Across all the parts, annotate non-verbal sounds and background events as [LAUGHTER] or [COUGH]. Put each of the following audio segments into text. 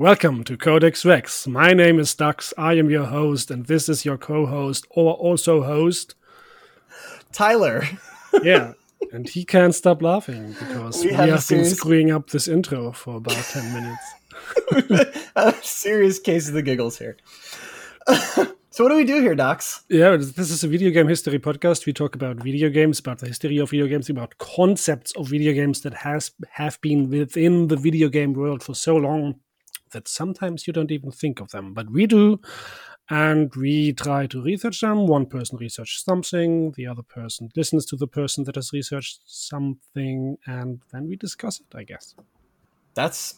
Welcome to Codex Rex. My name is Dux. I am your host, and this is your co host, or also host, Tyler. [LAUGHS] yeah, and he can't stop laughing because we, We have been screwing up this intro for about 10 minutes. [LAUGHS] a serious case of the giggles here. [LAUGHS] so, what do we do here, Docs? Yeah, this is a video game history podcast. We talk about video games, about the history of video games, about concepts of video games that has have been within the video game world for so long that sometimes you don't even think of them, but we do. And we try to research them. One person researches something, the other person listens to the person that has researched something, and then we discuss it, I guess. That's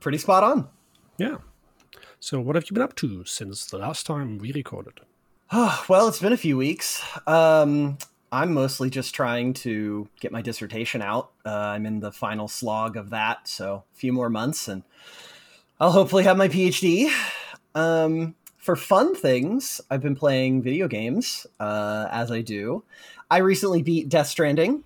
pretty spot on. Yeah. So, what have you been up to since the last time we recorded? [SIGHS] well, it's been a few weeks. Um, I'm mostly just trying to get my dissertation out. Uh, I'm in the final slog of that, so a few more months, and I'll hopefully have my PhD. Um, for fun things, I've been playing video games, uh, as I do. I recently beat Death Stranding,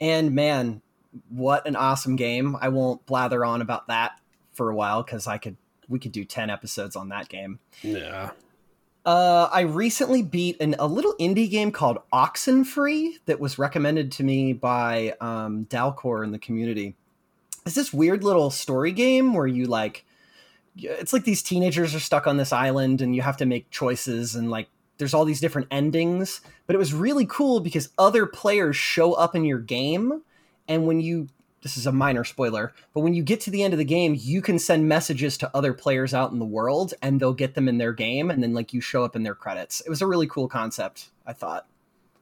and man, what an awesome game! I won't blather on about that for a while because I could we could do ten episodes on that game. Yeah. Uh, I recently beat an, a little indie game called Oxenfree that was recommended to me by um, Dalcor in the community. It's this weird little story game where you like, it's like these teenagers are stuck on this island and you have to make choices and like there's all these different endings. But it was really cool because other players show up in your game, and when you this is a minor spoiler, but when you get to the end of the game, you can send messages to other players out in the world and they'll get them in their game and then like you show up in their credits. It was a really cool concept, I thought.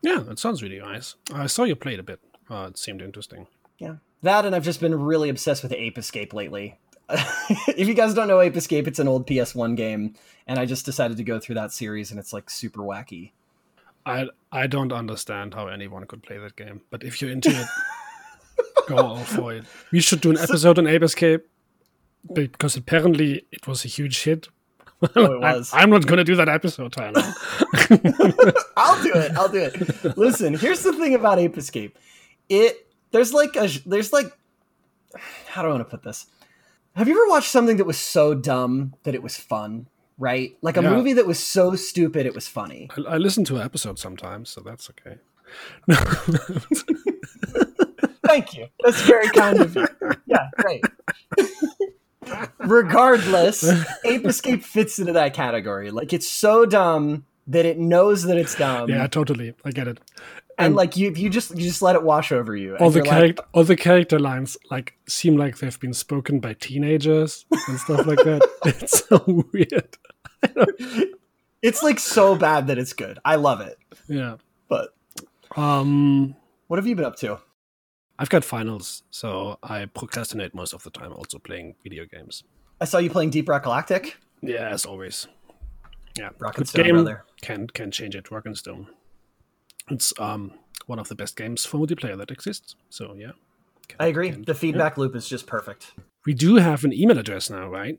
Yeah, that sounds really nice. I saw you played a bit. Uh, it seemed interesting. Yeah. That and I've just been really obsessed with Ape Escape lately. [LAUGHS] if you guys don't know Ape Escape, it's an old PS1 game and I just decided to go through that series and it's like super wacky. I I don't understand how anyone could play that game, but if you're into it, [LAUGHS] go all for it. We should do an episode on Ape Escape because apparently it was a huge hit. Oh, it [LAUGHS] was. I, am not going to do that episode, Tyler. I'll do it. I'll do it. Listen, here's the thing about Ape Escape. It there's like a there's like how do I want to put this? Have you ever watched something that was so dumb that it was fun? Right? Like a Yeah. movie that was so stupid it was funny. I, I listen to an episode sometimes, so that's okay. [LAUGHS] Thank you. That's very kind of you. Yeah, great. Regardless, Ape Escape fits into that category. Like it's so dumb that it knows that it's dumb. yeah, totally. I get it. And like you you just you just let it wash over you. All the you're like, character, all the character lines like seem like they've been spoken by teenagers and stuff like that. [LAUGHS] It's so weird. [LAUGHS] it's like so bad that it's good. I love it. Yeah. But Um, what have you been up to? I've got finals, so I procrastinate most of the time, also playing video games. I saw you playing Deep Rock Galactic. Yeah, as always. Yeah, Rock and Stone, game. brother. Can can change it. Rock and Stone. It's um one of the best games for multiplayer that exists. So yeah, Can- I agree. can- The feedback loop is just perfect. We do have an email address now, right?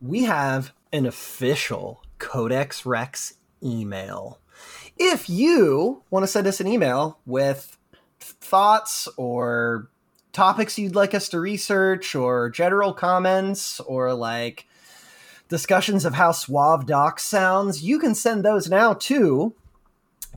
We have an official Codex Rex email. If you want to send us an email with thoughts or topics you'd like us to research or general comments or like discussions of how suave doc sounds, you can send those now to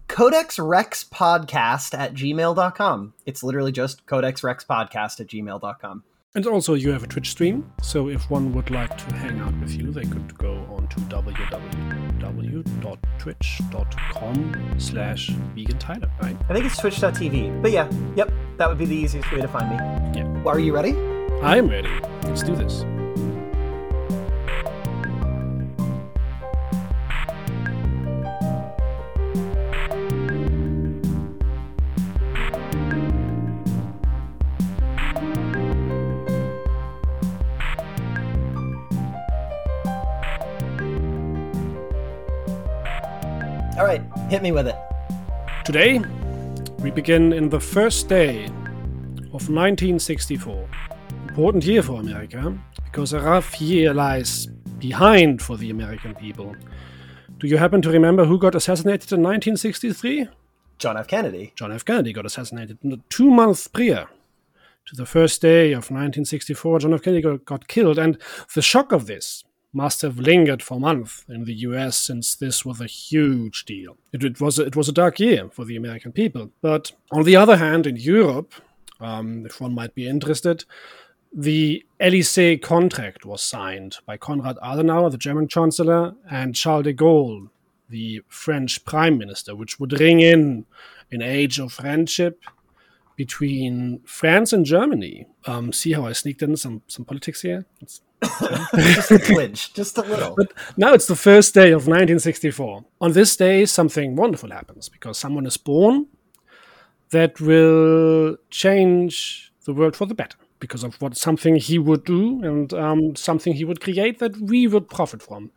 codexrexpodcast at gmail.com. It's literally just codexrexpodcast at gmail.com. And also, you have a Twitch stream, so if one would like to hang out with you, they could go on to www.twitch.com slash vegan Tyler, right? I think it's twitch.tv. But yeah, yep, that would be the easiest way to find me. Yeah. Are you ready? I am ready. Let's do this. All right, hit me with it. Today, we begin in the first day of 1964. Important year for America, because a rough year lies behind for the American people. Do you happen to remember who got assassinated in 1963? John F. Kennedy. John F. Kennedy got assassinated two months prior. to the first day of 1964, John F. Kennedy got killed. And the shock of this must have lingered for months in the US since this was a huge deal. It, it, was, a, it was a dark year for the American people. But on the other hand, in Europe, um, if one might be interested, the Elysee contract was signed by Konrad Adenauer, the German chancellor, and Charles de Gaulle, the French prime minister, which would ring in an age of friendship between France and Germany. Um, see how I sneaked in some some politics here? just a twinge, just a little. But now it's the first day of 1964. On this day, something wonderful happens because someone is born that will change the world for the better because of what something he would do and um, something he would create that we would profit from.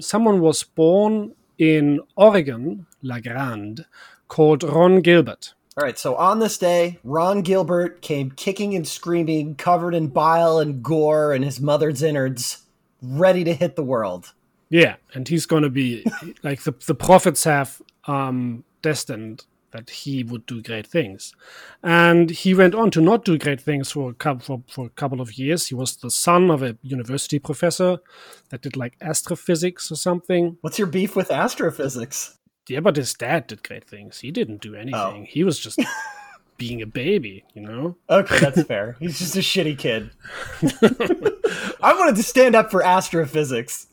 Someone was born in Oregon, La Grande, called Ron Gilbert. All right, so on this day, Ron Gilbert came kicking and screaming, covered in bile and gore and his mother's innards, ready to hit the world. Yeah, and he's going to be like the the prophets have um, destined that he would do great things. And he went on to not do great things for a couple, for, for a couple of years. He was the son of a university professor that did like astrophysics or something. What's your beef with astrophysics? Yeah, but his dad did great things. He didn't do oh. anything. Oh. He was just [LAUGHS] being a baby, you know? Okay, that's [LAUGHS] fair. He's just a shitty kid. [LAUGHS] I wanted to stand up for astrophysics.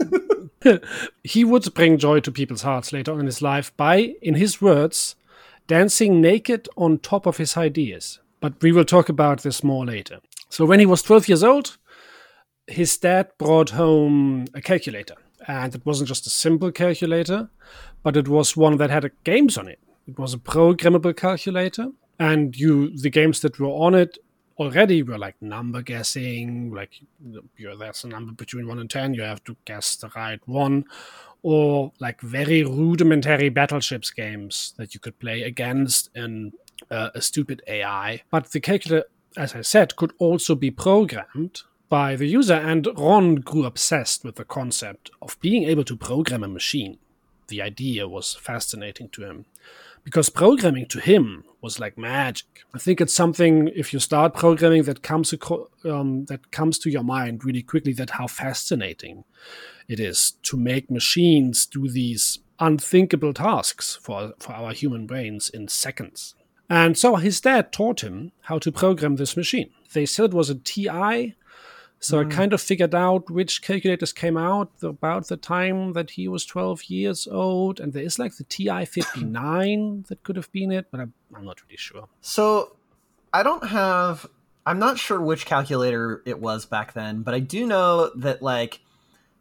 he would bring joy to people's hearts later on in his life by, in his words, dancing naked on top of his ideas. But we will talk about this more later. So, when he was 12 years old, his dad brought home a calculator. And it wasn't just a simple calculator, but it was one that had games on it. It was a programmable calculator. And you, the games that were on it already were like number guessing, like there's a number between 1 and 10, you have to guess the right one or like very rudimentary battleships games that you could play against in uh, a stupid AI. But the calculator, as I said, could also be programmed by the user, and Ron grew obsessed with the concept of being able to program a machine. The idea was fascinating to him because programming to him was like magic. I think it's something if you start programming that comes um, that comes to your mind really quickly that how fascinating it is to make machines do these unthinkable tasks for, for our human brains in seconds. And so his dad taught him how to program this machine. They said it was a TI, so mm. I kind of figured out which calculators came out about the time that he was 12 years old. And there is like the TI [COUGHS] 59 that could have been it, but I'm, I'm not really sure. So I don't have, I'm not sure which calculator it was back then, but I do know that like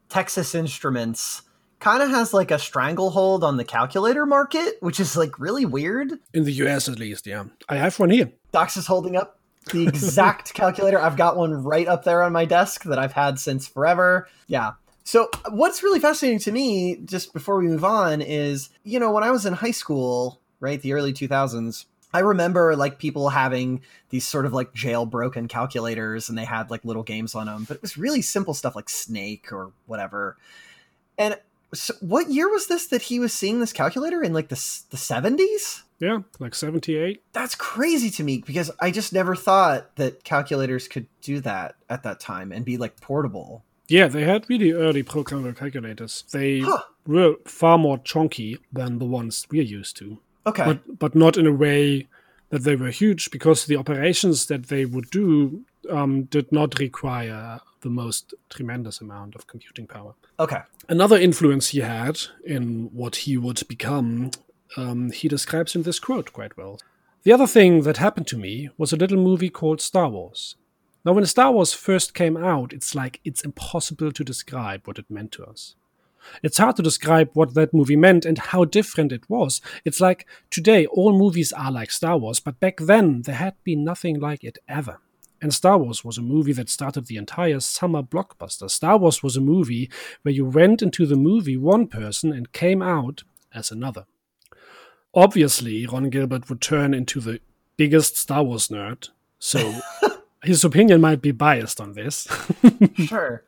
Texas Instruments kind of has like a stranglehold on the calculator market, which is like really weird. In the US, at least, yeah. I have one here. Docs is holding up the exact [LAUGHS] calculator. I've got one right up there on my desk that I've had since forever. Yeah. So, what's really fascinating to me, just before we move on, is you know, when I was in high school, right, the early 2000s, I remember like people having these sort of like jailbroken calculators and they had like little games on them, but it was really simple stuff like Snake or whatever. And so what year was this that he was seeing this calculator in like the the 70s? Yeah, like 78. That's crazy to me because I just never thought that calculators could do that at that time and be like portable. Yeah, they had really early programmable calculators. They huh. were far more chunky than the ones we're used to. Okay. But but not in a way that they were huge because the operations that they would do um, did not require the most tremendous amount of computing power. Okay. Another influence he had in what he would become, um, he describes in this quote quite well. The other thing that happened to me was a little movie called Star Wars. Now, when Star Wars first came out, it's like it's impossible to describe what it meant to us. It's hard to describe what that movie meant and how different it was. It's like today, all movies are like Star Wars, but back then, there had been nothing like it ever. And Star Wars was a movie that started the entire summer blockbuster. Star Wars was a movie where you went into the movie one person and came out as another. Obviously, Ron Gilbert would turn into the biggest Star Wars nerd, so [LAUGHS] his opinion might be biased on this. [LAUGHS] sure.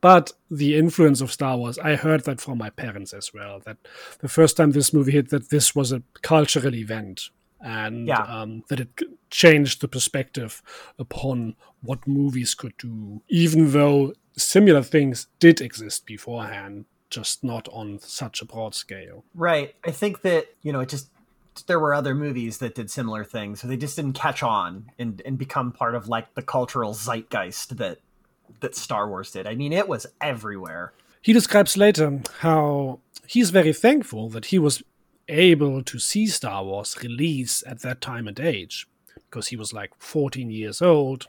But the influence of Star Wars, I heard that from my parents as well. That the first time this movie hit, that this was a cultural event, and yeah. um, that it changed the perspective upon what movies could do, even though similar things did exist beforehand, just not on such a broad scale. Right. I think that, you know, it just there were other movies that did similar things, so they just didn't catch on and, and become part of like the cultural zeitgeist that that Star Wars did. I mean, it was everywhere. He describes later how he's very thankful that he was able to see Star Wars release at that time and age because he was like 14 years old.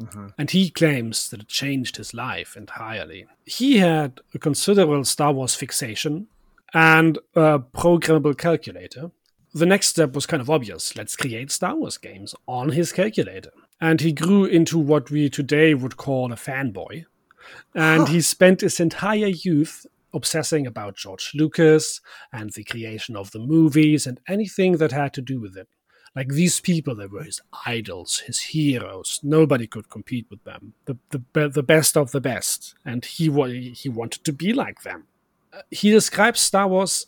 Mm-hmm. And he claims that it changed his life entirely. He had a considerable Star Wars fixation and a programmable calculator. The next step was kind of obvious let's create Star Wars games on his calculator. And he grew into what we today would call a fanboy. And huh. he spent his entire youth obsessing about George Lucas and the creation of the movies and anything that had to do with it. Like these people, they were his idols, his heroes. Nobody could compete with them. The the the best of the best, and he he wanted to be like them. Uh, he describes Star Wars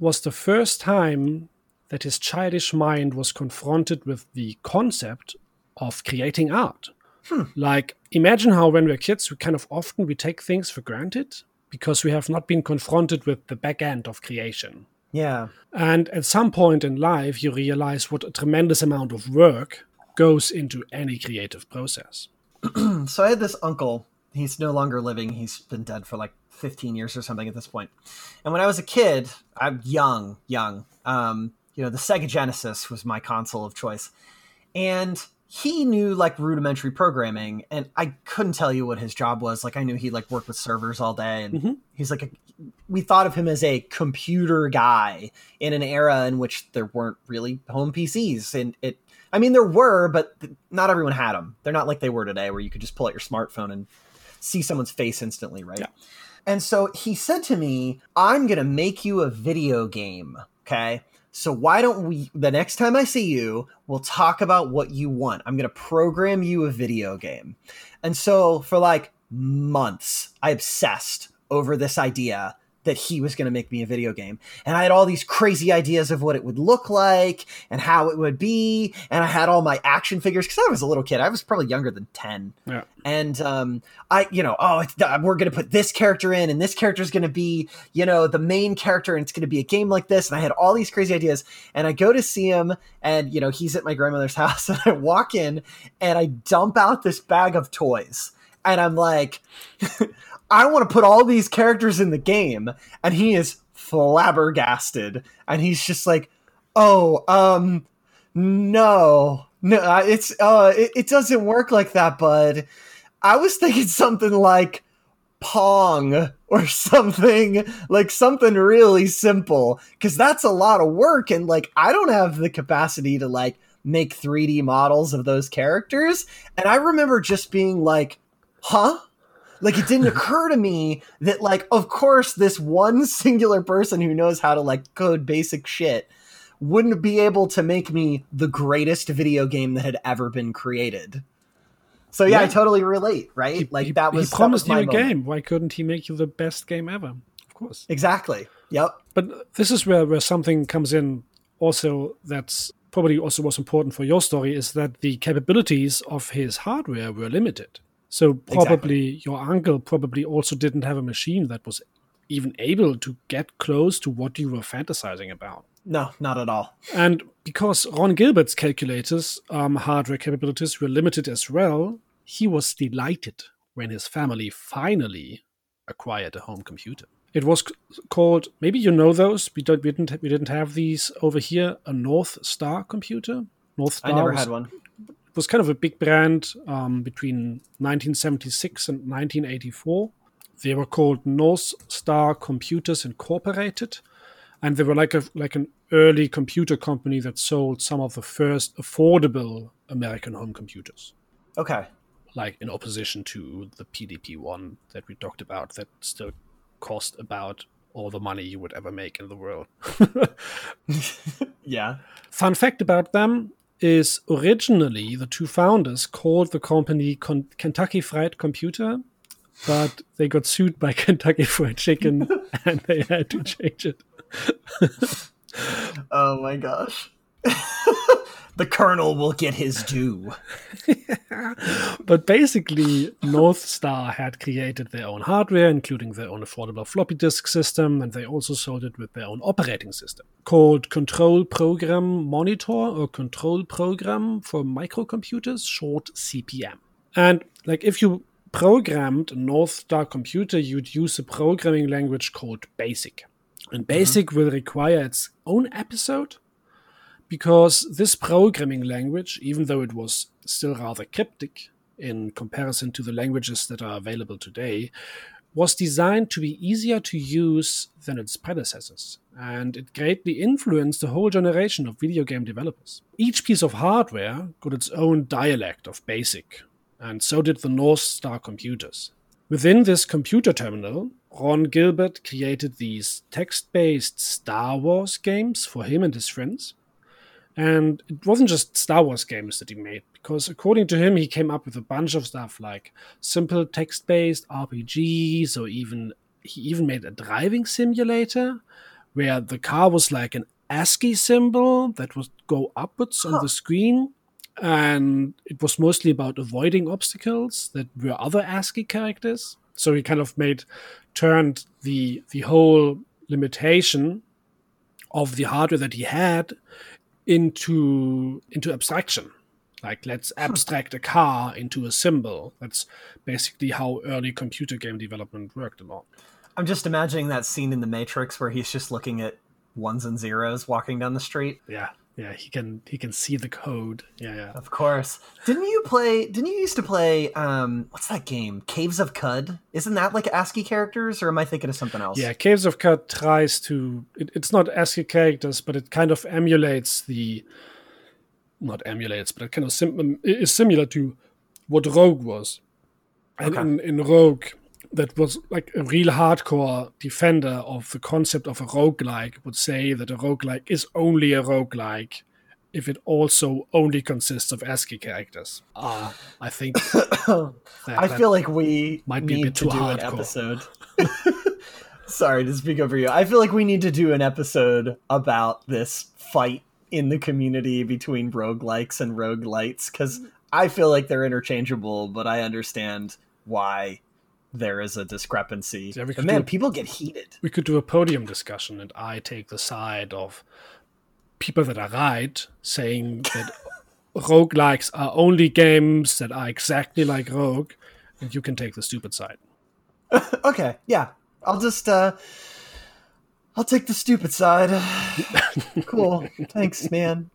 was the first time that his childish mind was confronted with the concept of creating art. Hmm. Like, imagine how when we're kids, we kind of often we take things for granted because we have not been confronted with the back end of creation. Yeah. And at some point in life, you realize what a tremendous amount of work goes into any creative process. [CLEARS THROAT] so I had this uncle. He's no longer living. He's been dead for like 15 years or something at this point. And when I was a kid, I'm young, young. Um, you know, the Sega Genesis was my console of choice. And he knew like rudimentary programming and i couldn't tell you what his job was like i knew he like worked with servers all day and mm-hmm. he's like a, we thought of him as a computer guy in an era in which there weren't really home pcs and it i mean there were but not everyone had them they're not like they were today where you could just pull out your smartphone and see someone's face instantly right yeah. and so he said to me i'm gonna make you a video game okay so why don't we the next time I see you, we'll talk about what you want. I'm going to program you a video game. And so for like months, I obsessed over this idea that he was going to make me a video game. And I had all these crazy ideas of what it would look like and how it would be. And I had all my action figures because I was a little kid. I was probably younger than 10. Yeah. And um, I, you know, oh, we're going to put this character in and this character is going to be, you know, the main character and it's going to be a game like this. And I had all these crazy ideas. And I go to see him and, you know, he's at my grandmother's [LAUGHS] house and I walk in and I dump out this bag of toys and I'm like, [LAUGHS] I want to put all these characters in the game, and he is flabbergasted, and he's just like, "Oh, um, no, no, it's uh, it, it doesn't work like that, bud. I was thinking something like." Pong or [LAUGHS] something like something really simple because that's a lot of work and like I don't have the capacity to like make 3D models of those characters and I remember just being like huh like it didn't [LAUGHS] occur to me that like of course this one singular person who knows how to like code basic shit wouldn't be able to make me the greatest video game that had ever been created. So yeah, yeah. I totally relate, right? He, like that was he promised was you a moment. game. Why couldn't he make you the best game ever? Of course. Exactly. Yep. But this is where where something comes in also that's probably also was important for your story is that the capabilities of his hardware were limited. So probably exactly. your uncle probably also didn't have a machine that was even able to get close to what you were fantasizing about. No, not at all. And because Ron Gilbert's calculators um, hardware capabilities were limited as well, he was delighted when his family finally acquired a home computer. It was called maybe you know those. We don't we didn't we didn't have these over here. A North Star computer. North Star. I never had one was kind of a big brand um, between 1976 and 1984. They were called North Star Computers Incorporated, and they were like a like an early computer company that sold some of the first affordable American home computers. Okay. Like in opposition to the PDP one that we talked about, that still cost about all the money you would ever make in the world. [LAUGHS] [LAUGHS] yeah. Fun fact about them is originally the two founders called the company Con- Kentucky Fried Computer, but they got sued by [LAUGHS] Kentucky Fried Chicken [LAUGHS] and they had to change it. oh my gosh. [LAUGHS] the colonel will get his due. [LAUGHS] but basically, North Star had created their own hardware, including their own affordable floppy disk system, and they also sold it with their own operating system called Control Program Monitor or Control Program for Microcomputers, short CPM. And like if you programmed a North Star computer, you'd use a programming language called BASIC. And BASIC mm-hmm. will require its own episode because this programming language, even though it was still rather cryptic in comparison to the languages that are available today, was designed to be easier to use than its predecessors, and it greatly influenced the whole generation of video game developers. Each piece of hardware got its own dialect of BASIC, and so did the North Star computers. Within this computer terminal, Ron Gilbert created these text based Star Wars games for him and his friends. And it wasn't just Star Wars games that he made, because according to him, he came up with a bunch of stuff like simple text based RPGs, or even he even made a driving simulator where the car was like an ASCII symbol that would go upwards huh. on the screen and it was mostly about avoiding obstacles that were other ASCII characters. So he kind of made turned the the whole limitation of the hardware that he had into into abstraction. Like let's abstract a car into a symbol. That's basically how early computer game development worked a lot. I'm just imagining that scene in the Matrix where he's just looking at ones and zeros walking down the street. Yeah yeah he can he can see the code. Yeah yeah. Of course. Didn't you play didn't you used to play um what's that game? Caves of Qud? isn't that like ascii characters or am i thinking of something else? Yeah caves of Qud tries to it, it's not ascii characters but it kind of emulates the not emulates but it kind of sim- is similar to what rogue was. And okay. in, in rogue that was like a real hardcore defender of the concept of a roguelike would say that a roguelike is only a roguelike if it also only consists of ASCII characters. Uh, I think [COUGHS] I feel like we might be need to do hardcore. an episode. [LAUGHS] Sorry to speak over you. I feel like we need to do an episode about this fight in the community between roguelikes and roguelites because I feel like they're interchangeable, but I understand why there is a discrepancy. Yeah, but man, a, people get heated. We could do a podium discussion, and I take the side of people that are right, saying that [LAUGHS] roguelikes are only games that are exactly like Rogue, and you can take the stupid side. [LAUGHS] okay, yeah. I'll just uh I'll take the stupid side. [LAUGHS] cool. Thanks, man.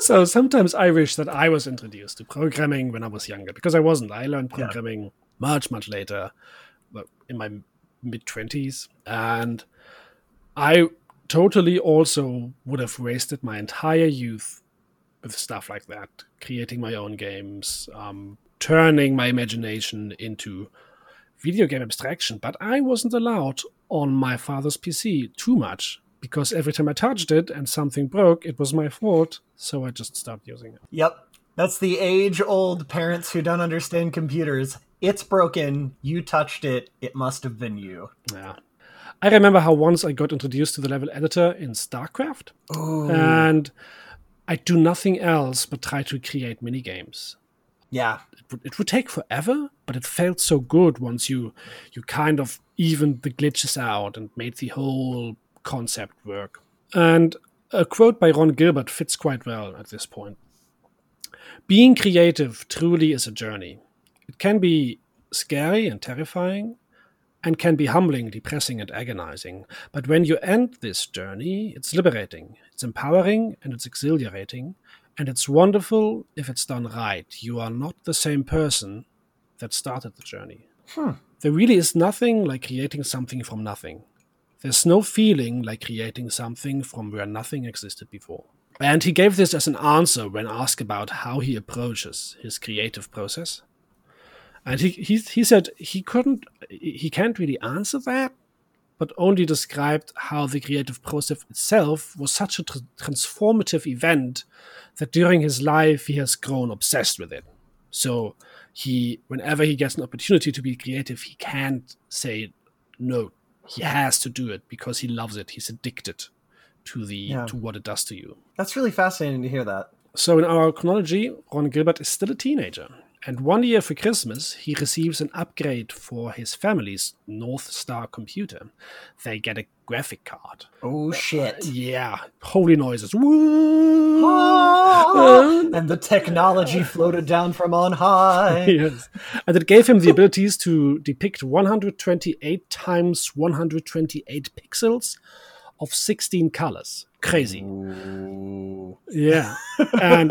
so sometimes I wish that I was introduced to programming when I was younger because I wasn't. I learned programming yeah much much later, in my mid twenties, and I totally also would have wasted my entire youth with stuff like that, creating my own games, um, turning my imagination into video game abstraction. But I wasn't allowed on my father's PC too much because every time I touched it and something broke, it was my fault. So I just stopped using it. Yep. That's the age old parents who don't understand computers it's broken. You touched it. It must have been you. Yeah. I remember how once I got introduced to the level editor in StarCraft. Ooh. And I do nothing else but try to create mini games. Yeah. It would, it would take forever, but it felt so good once you you kind of evened the glitches out and made the whole concept work. And a quote by Ron Gilbert fits quite well at this point. Being creative truly is a journey. It can be scary and terrifying, and can be humbling, depressing, and agonizing. But when you end this journey, it's liberating, it's empowering, and it's exhilarating. And it's wonderful if it's done right. You are not the same person that started the journey. Hmm. There really is nothing like creating something from nothing. There's no feeling like creating something from where nothing existed before. And he gave this as an answer when asked about how he approaches his creative process and he, he he said he couldn't he can't really answer that but only described how the creative process itself was such a tr- transformative event that during his life he has grown obsessed with it. So he whenever he gets an opportunity to be creative he can't say no. He has to do it because he loves it. He's addicted to the yeah. to what it does to you. That's really fascinating to hear that. So, in our chronology, Ron Gilbert is still a teenager. And one year for Christmas, he receives an upgrade for his family's North Star computer. They get a graphic card. Oh, shit. Yeah, holy noises. Woo! Ah! [LAUGHS] and the technology floated down from on high. [LAUGHS] yes. And it gave him the abilities to depict 128 times 128 pixels of 16 colors. Crazy. Ooh. Yeah. And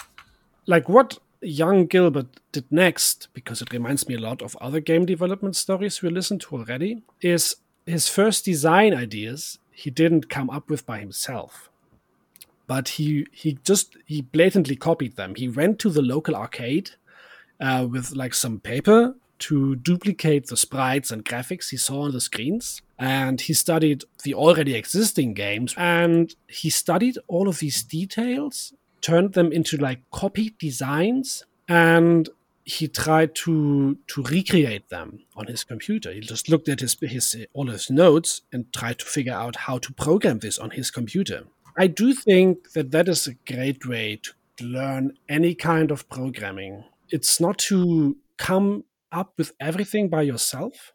[LAUGHS] like what young Gilbert did next, because it reminds me a lot of other game development stories we listened to already, is his first design ideas he didn't come up with by himself. But he he just he blatantly copied them. He went to the local arcade uh, with like some paper to duplicate the sprites and graphics he saw on the screens. And he studied the already existing games and he studied all of these details turned them into like copy designs and he tried to to recreate them on his computer. He just looked at his his all his notes and tried to figure out how to program this on his computer. I do think that that is a great way to learn any kind of programming. It's not to come up with everything by yourself,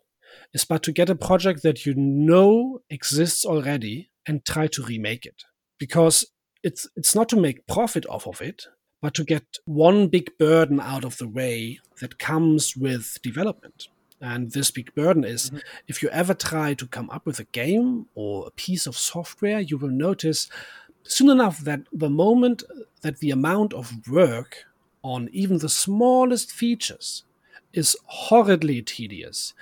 it's but to get a project that you know exists already and try to remake it. Because it's it's not to make profit off of it, but to get one big burden out of the way that comes with development. And this big burden is mm-hmm. if you ever try to come up with a game or a piece of software, you will notice soon enough that the moment that the amount of work on even the smallest features is horridly tedious.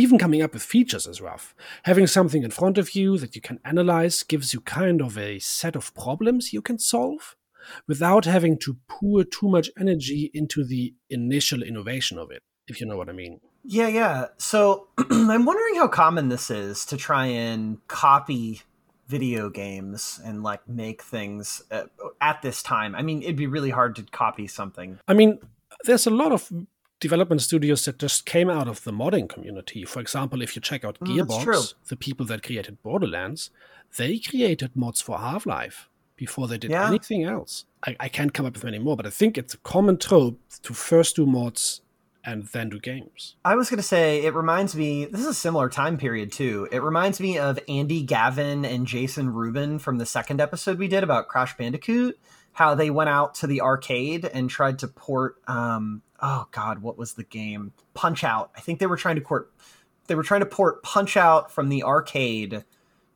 Even coming up with features is rough. Having something in front of you that you can analyze gives you kind of a set of problems you can solve without having to pour too much energy into the initial innovation of it, if you know what I mean. Yeah, yeah. So [CLEARS THROAT] I'm wondering how common this is to try and copy video games and like make things at, at this time. I mean, it'd be really hard to copy something. I mean, there's a lot of development studios that just came out of the modding community. For example, if you check out mm, Gearbox, the people that created Borderlands, they created mods for Half Life before they did yeah. anything else. I, I, can't come up with many more, but I think it's a common trope to first do mods and then do games. I was going to say, it reminds me, this is a similar time period too. It reminds me of Andy Gavin and Jason Rubin from the second episode we did about Crash Bandicoot how they went out to the arcade and tried to port um, oh god what was the game? Punch out. I think they were trying to port they were trying to port punch out from the arcade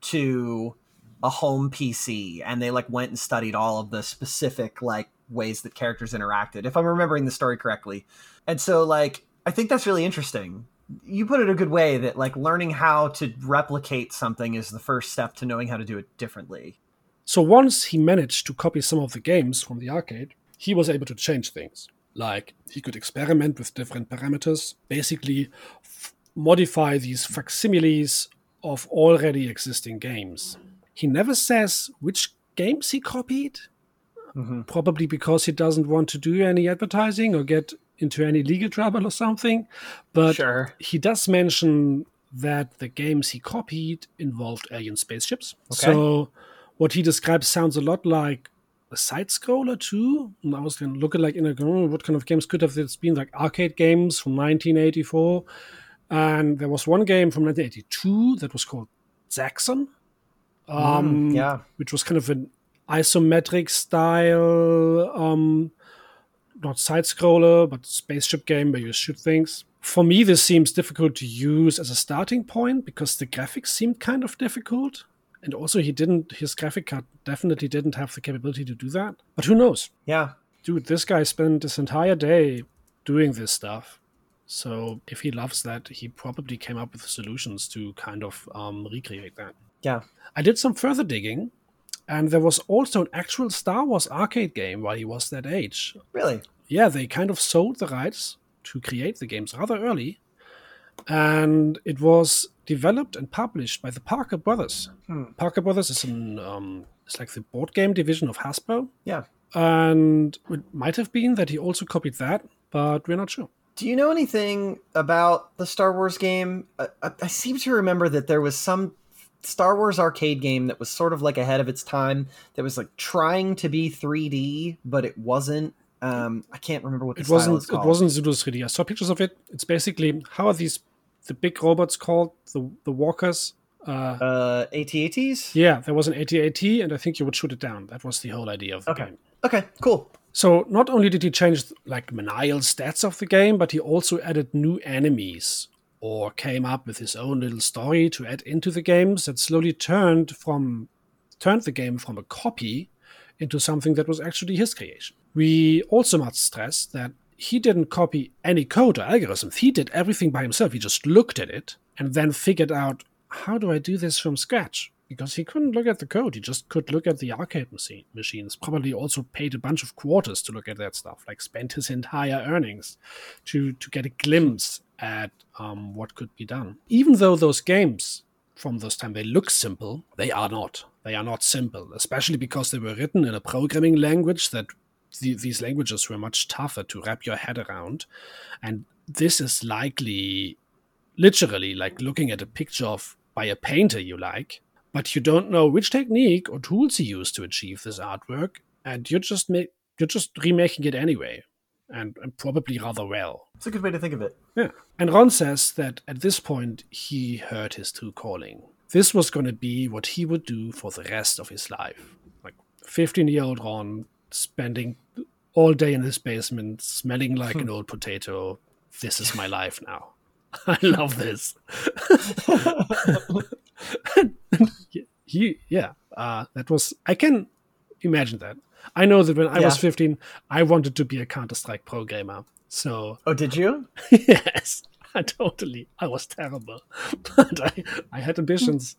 to a home pc and they like went and studied all of the specific like ways that characters interacted if i'm remembering the story correctly. And so like i think that's really interesting. You put it a good way that like learning how to replicate something is the first step to knowing how to do it differently. So once he managed to copy some of the games from the arcade he was able to change things like he could experiment with different parameters, basically f- modify these facsimiles of already existing games. He never says which games he copied, mm-hmm. probably because he doesn't want to do any advertising or get into any legal trouble or something. But sure. he does mention that the games he copied involved alien spaceships. Okay. So what he describes sounds a lot like a side scroller too. And I was going to look at like in a oh, what kind of games could have this been? Like arcade games from 1984, and there was one game from 1982 that was called Zaxxon. Um, mm, yeah, which was kind of an isometric style, um, not side scroller, but spaceship game where you shoot things. For me, this seems difficult to use as a starting point because the graphics seemed kind of difficult and also he didn't his graphic card definitely didn't have the capability to do that. But who knows? Yeah. Dude this guy spent this entire day doing this stuff. So if he loves that he probably came up with solutions to kind of um, recreate that. Yeah. I did some further digging and there was also an actual star wars arcade game while he was that age. Really? Yeah they kind of sold the rights to create the games rather early and it was developed and published by the Parker Brothers. Hmm. Parker Brothers is an um, it's like the board game division of Hasbro. Yeah, and it might have been that he also copied that, but we're not sure. Do you know anything about the Star Wars game? I, I, I seem to remember that there was some Star Wars arcade game that was sort of like ahead of its time. That was like trying to be 3D, but it wasn't. Um, I can't remember what the It wasn't. It wasn't Pseudo 3D. I saw pictures of it. It's basically how are these the big robots called the the walkers? Uh, Uh, AT-ATs. yeah, there was an AT-AT, and I think you would shoot it down. That was the whole idea of the Okay. game. Okay, cool. So not only did he change like manial stats of the game, but he also added new enemies or came up with his own little story to add into the games that slowly turned from turned the game from a copy into something that was actually his creation. We also must stress that he didn't copy any code or algorithms. He did everything by himself. He just looked at it and then figured out how do I do this from scratch? Because he couldn't look at the code. He just could look at the arcade machine, machines. Probably also paid a bunch of quarters to look at that stuff. Like spent his entire earnings to to get a glimpse at um, what could be done. Even though those games from those time they look simple, they are not. They are not simple, especially because they were written in a programming language that the, these languages were much tougher to wrap your head around. And this is likely, literally, like looking at a picture of by a painter you like, but you don't know which technique or tools he used to achieve this artwork, and you're just ma- you're just remaking it anyway, and, and probably rather well. It's a good way to think of it. Yeah. And Ron says that at this point he heard his true calling. This was going to be what he would do for the rest of his life. Like 15 year old Ron spending all day in his basement, smelling like an old potato. This is my [LAUGHS] life now. [LAUGHS] I love this. [LAUGHS] he, yeah, uh, that was, I can imagine that. I know that when I was 15, I wanted to be a Counter Strike programmer. So Oh, did you? yes, I totally. I was terrible, but I, I had ambitions.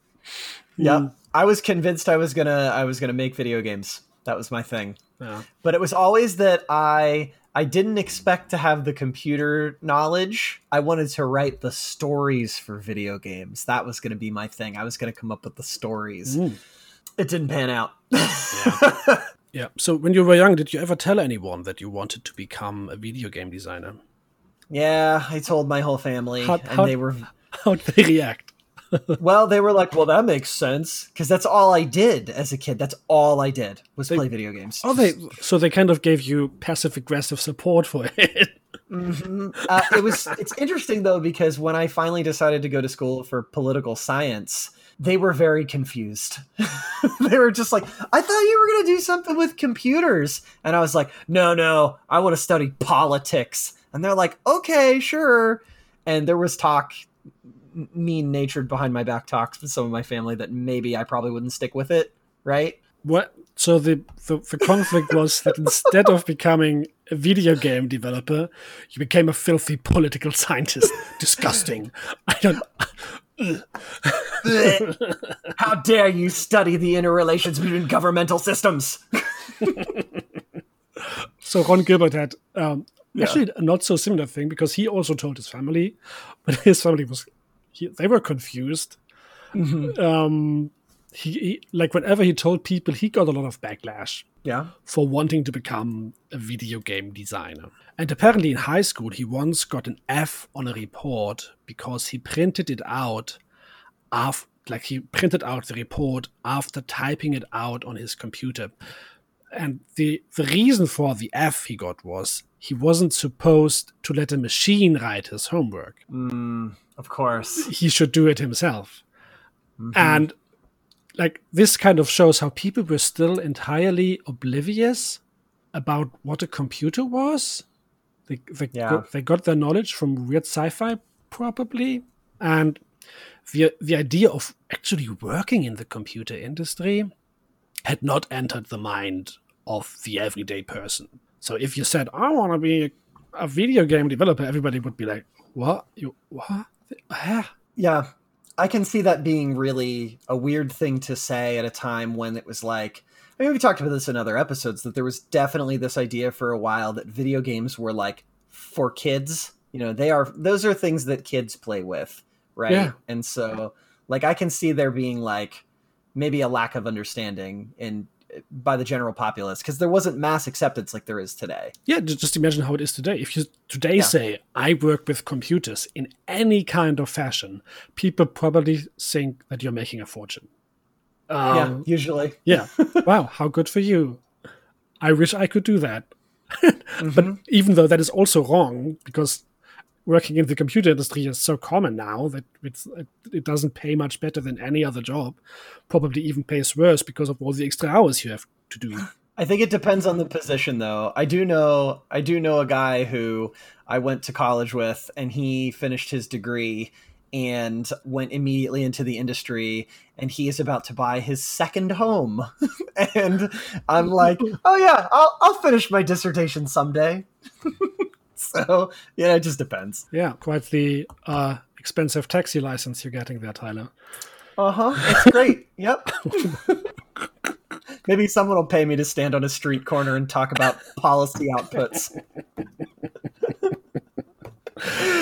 Yeah. I was convinced I was gonna I was gonna make video games. That was my thing. Yeah. But it was always that I I didn't expect to have the computer knowledge. I wanted to write the stories for video games. That was gonna be my thing. I was gonna come up with the stories. Mm. It didn't pan out. [LAUGHS] Yeah. So when you were young, did you ever tell anyone that you wanted to become a video game designer? yeah, I told my whole family, How- and how- they were [LAUGHS] How'd they react? Well. They were like, "Well, that makes sense," because that's all I did as a kid. That's all I did was They- play video games. Oh, they so they kind of gave you passive aggressive support for it. hmm Uh, it was. It's interesting though because when I finally decided to go to school for political science, they were very confused. [LAUGHS] they were just like, "I thought you were going to do something with computers," and I was like, "No, no, I want to study politics." And they're like, "Okay, sure." And there was talk, m- mean-natured behind my back talks with some of my family that maybe I probably wouldn't stick with it. Right? What? So the, the the conflict was that instead of becoming a video game developer, you became a filthy political [LAUGHS] scientist. Disgusting. I don't. [LAUGHS] How dare you study the interrelations between governmental systems? [LAUGHS] So Ron Gilbert had um, Yeah. actually a not so similar thing because he also told his family, but his family was he, they were confused. Um, he, he like whenever he told people, he got a lot of backlash Yeah. for wanting to become a video game designer. And apparently in high school, he once got an F on a report because he printed it out after, like he printed out the report after typing it out on his computer. And the, the reason for the F he got was he wasn't supposed to let a machine write his homework. Mm, of course. He should do it himself. And like this kind of shows how people were still entirely oblivious about what a computer was. They they, Yeah. got, they got their knowledge from weird sci-fi probably, and the the idea of actually working in the computer industry had not entered the mind of the everyday person. So if you said I want to be a video game developer, everybody would be like, "What? You what? Ah." Yeah. I can see that being really a weird thing to say at a time when it was like I mean we talked about this in other episodes that there was definitely this idea for a while that video games were like for kids. You know, they are those are things that kids play with, right? Yeah. And so like I can see there being like maybe a lack of understanding in by the general populace because there wasn't mass acceptance like there is today. Yeah, just imagine how it is today. If you today yeah. say I work with computers in any kind of fashion, people probably think that you're making a fortune. Um, yeah, usually. [LAUGHS] Yeah. wow, how good for you. I wish I could do that. [LAUGHS] mm-hmm. But even though that is also wrong, because working in the computer industry is so common now that it doesn't pay much better than any other job. Probably even pays worse because of all the extra hours you have to do. I think it depends on the position though. I do know I do know a guy who I went to college with and he finished his degree and went immediately into the industry and he is about to buy his second home [LAUGHS] and i'm like [LAUGHS] oh yeah i'll, I'll finish my dissertation someday [LAUGHS] [LAUGHS] so yeah it just depends. Yeah quite the uh, expensive taxi license you're getting there tyler. Uh-huh it's great. [LAUGHS] Yep. [LAUGHS] Maybe someone will pay me to stand on a street corner and talk about policy outputs.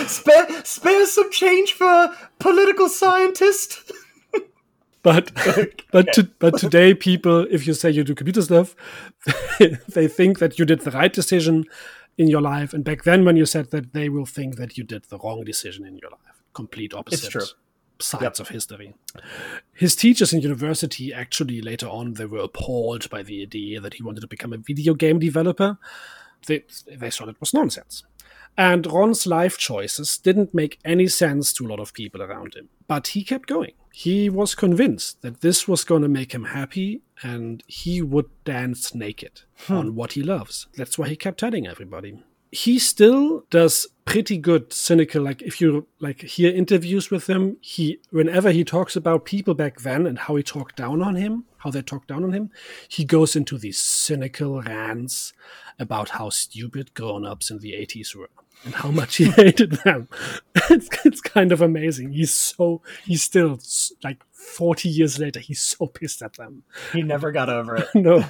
Spare, spare some change for political scientist. but but to, but today people if you say you do computer stuff they think that you did the right decision in your life and back then when you said that they will think that you did the wrong decision in your life complete opposite sides yep. of history his teachers in university actually later on they were appalled by the idea that he wanted to become a video game developer they, they thought it was nonsense and Ron's life choices didn't make any sense to a lot of people around him. But he kept going. He was convinced that this was going to make him happy and he would dance naked hmm. on what he loves. That's why he kept telling everybody. He still does pretty good cynical like if you like hear interviews with him he whenever he talks about people back then and how he talked down on him how they talked down on him he goes into these cynical rants about how stupid grown-ups in the 80s were and how much he [LAUGHS] hated them. [LAUGHS] it's, it's kind of amazing. He's so he's still like 40 years later. He's so pissed at them. He never got over it. [LAUGHS] no,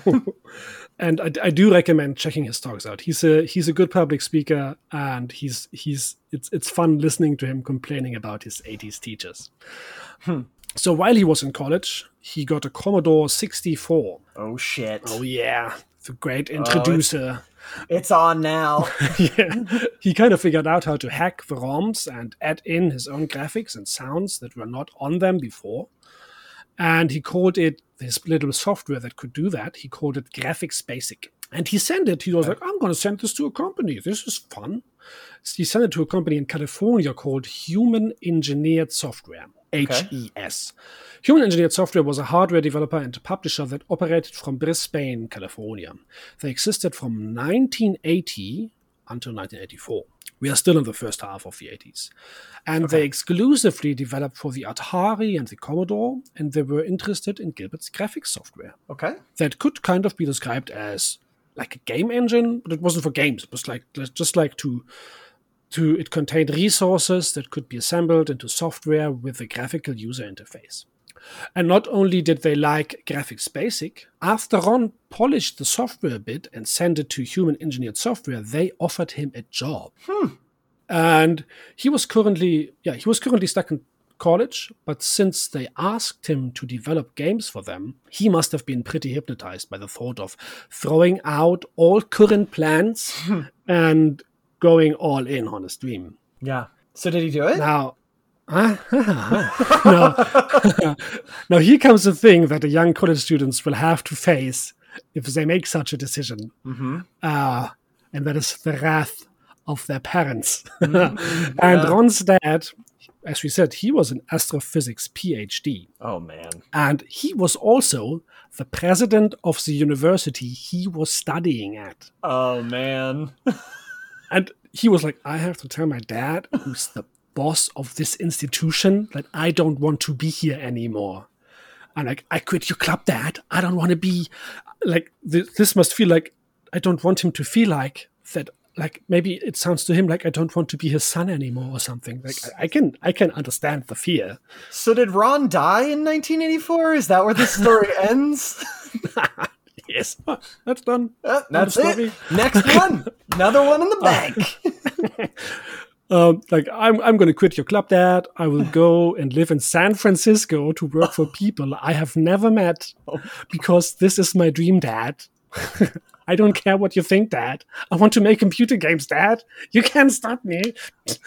and I, I, do recommend checking his talks out. He's a he's a good public speaker, and he's he's it's it's fun listening to him complaining about his 80s teachers. Hmm. So while he was in college, he got a Commodore 64. Oh shit! Oh yeah, the great oh, introducer. Oh, it's on now. [LAUGHS] yeah. He kind of figured out how to hack the ROMs and add in his own graphics and sounds that were not on them before. And he called it this little software that could do that. He called it Graphics Basic. And he sent it. He was like, I'm going to send this to a company. This is fun. He sent it to a company in California called Human Engineered Software, okay. HES. Human Engineered Software was a hardware developer and publisher that operated from Brisbane, California. They existed from 1980 until 1984. We are still in the first half of the 80s. And okay. they exclusively developed for the Atari and the Commodore, and they were interested in Gilbert's graphics software. Okay. That could kind of be described as like a game engine, but it wasn't for games. It was like just like to to it contained resources that could be assembled into software with a graphical user interface. And not only did they like Graphics Basic, after Ron polished the software a bit and sent it to human engineered software, they offered him a job. Hmm. And he was currently, yeah, he was currently stuck in college, but since they asked him to develop games for them, he must have been pretty hypnotized by the thought of throwing out all current plans [LAUGHS] and going all in on his dream. Yeah. So did he do it? Now, [LAUGHS] now, [LAUGHS] now, here comes the thing that the young college students will have to face if they make such a decision. Mm-hmm. Uh, and that is the wrath of their parents. Mm-hmm. and yeah. Ron's dad, as we said, he was an astrophysics PhD. Oh, man. And he was also the president of the university he was studying at. Oh, man. [LAUGHS] and he was like, I have to tell my dad, who's the boss of this institution that I don't want to be here anymore. And like, I quit your club, dad. I don't want to be like, th- this must feel like, I don't want him to feel like that. Like maybe it sounds to him like I don't want to be his son anymore or something. Like I, can, I can understand the fear. So did Ron die in 1984? Is that where the story [LAUGHS] ends? [LAUGHS] yes, that's done. Uh, that's it. Next one, another one in the [LAUGHS] bank. um, like I'm, I'm going to quit your club, Dad. I will go and live in San Francisco to work for people I have never met because this is my dream, Dad. I don't care what you think, Dad. I want to make computer games, Dad. You can't stop me.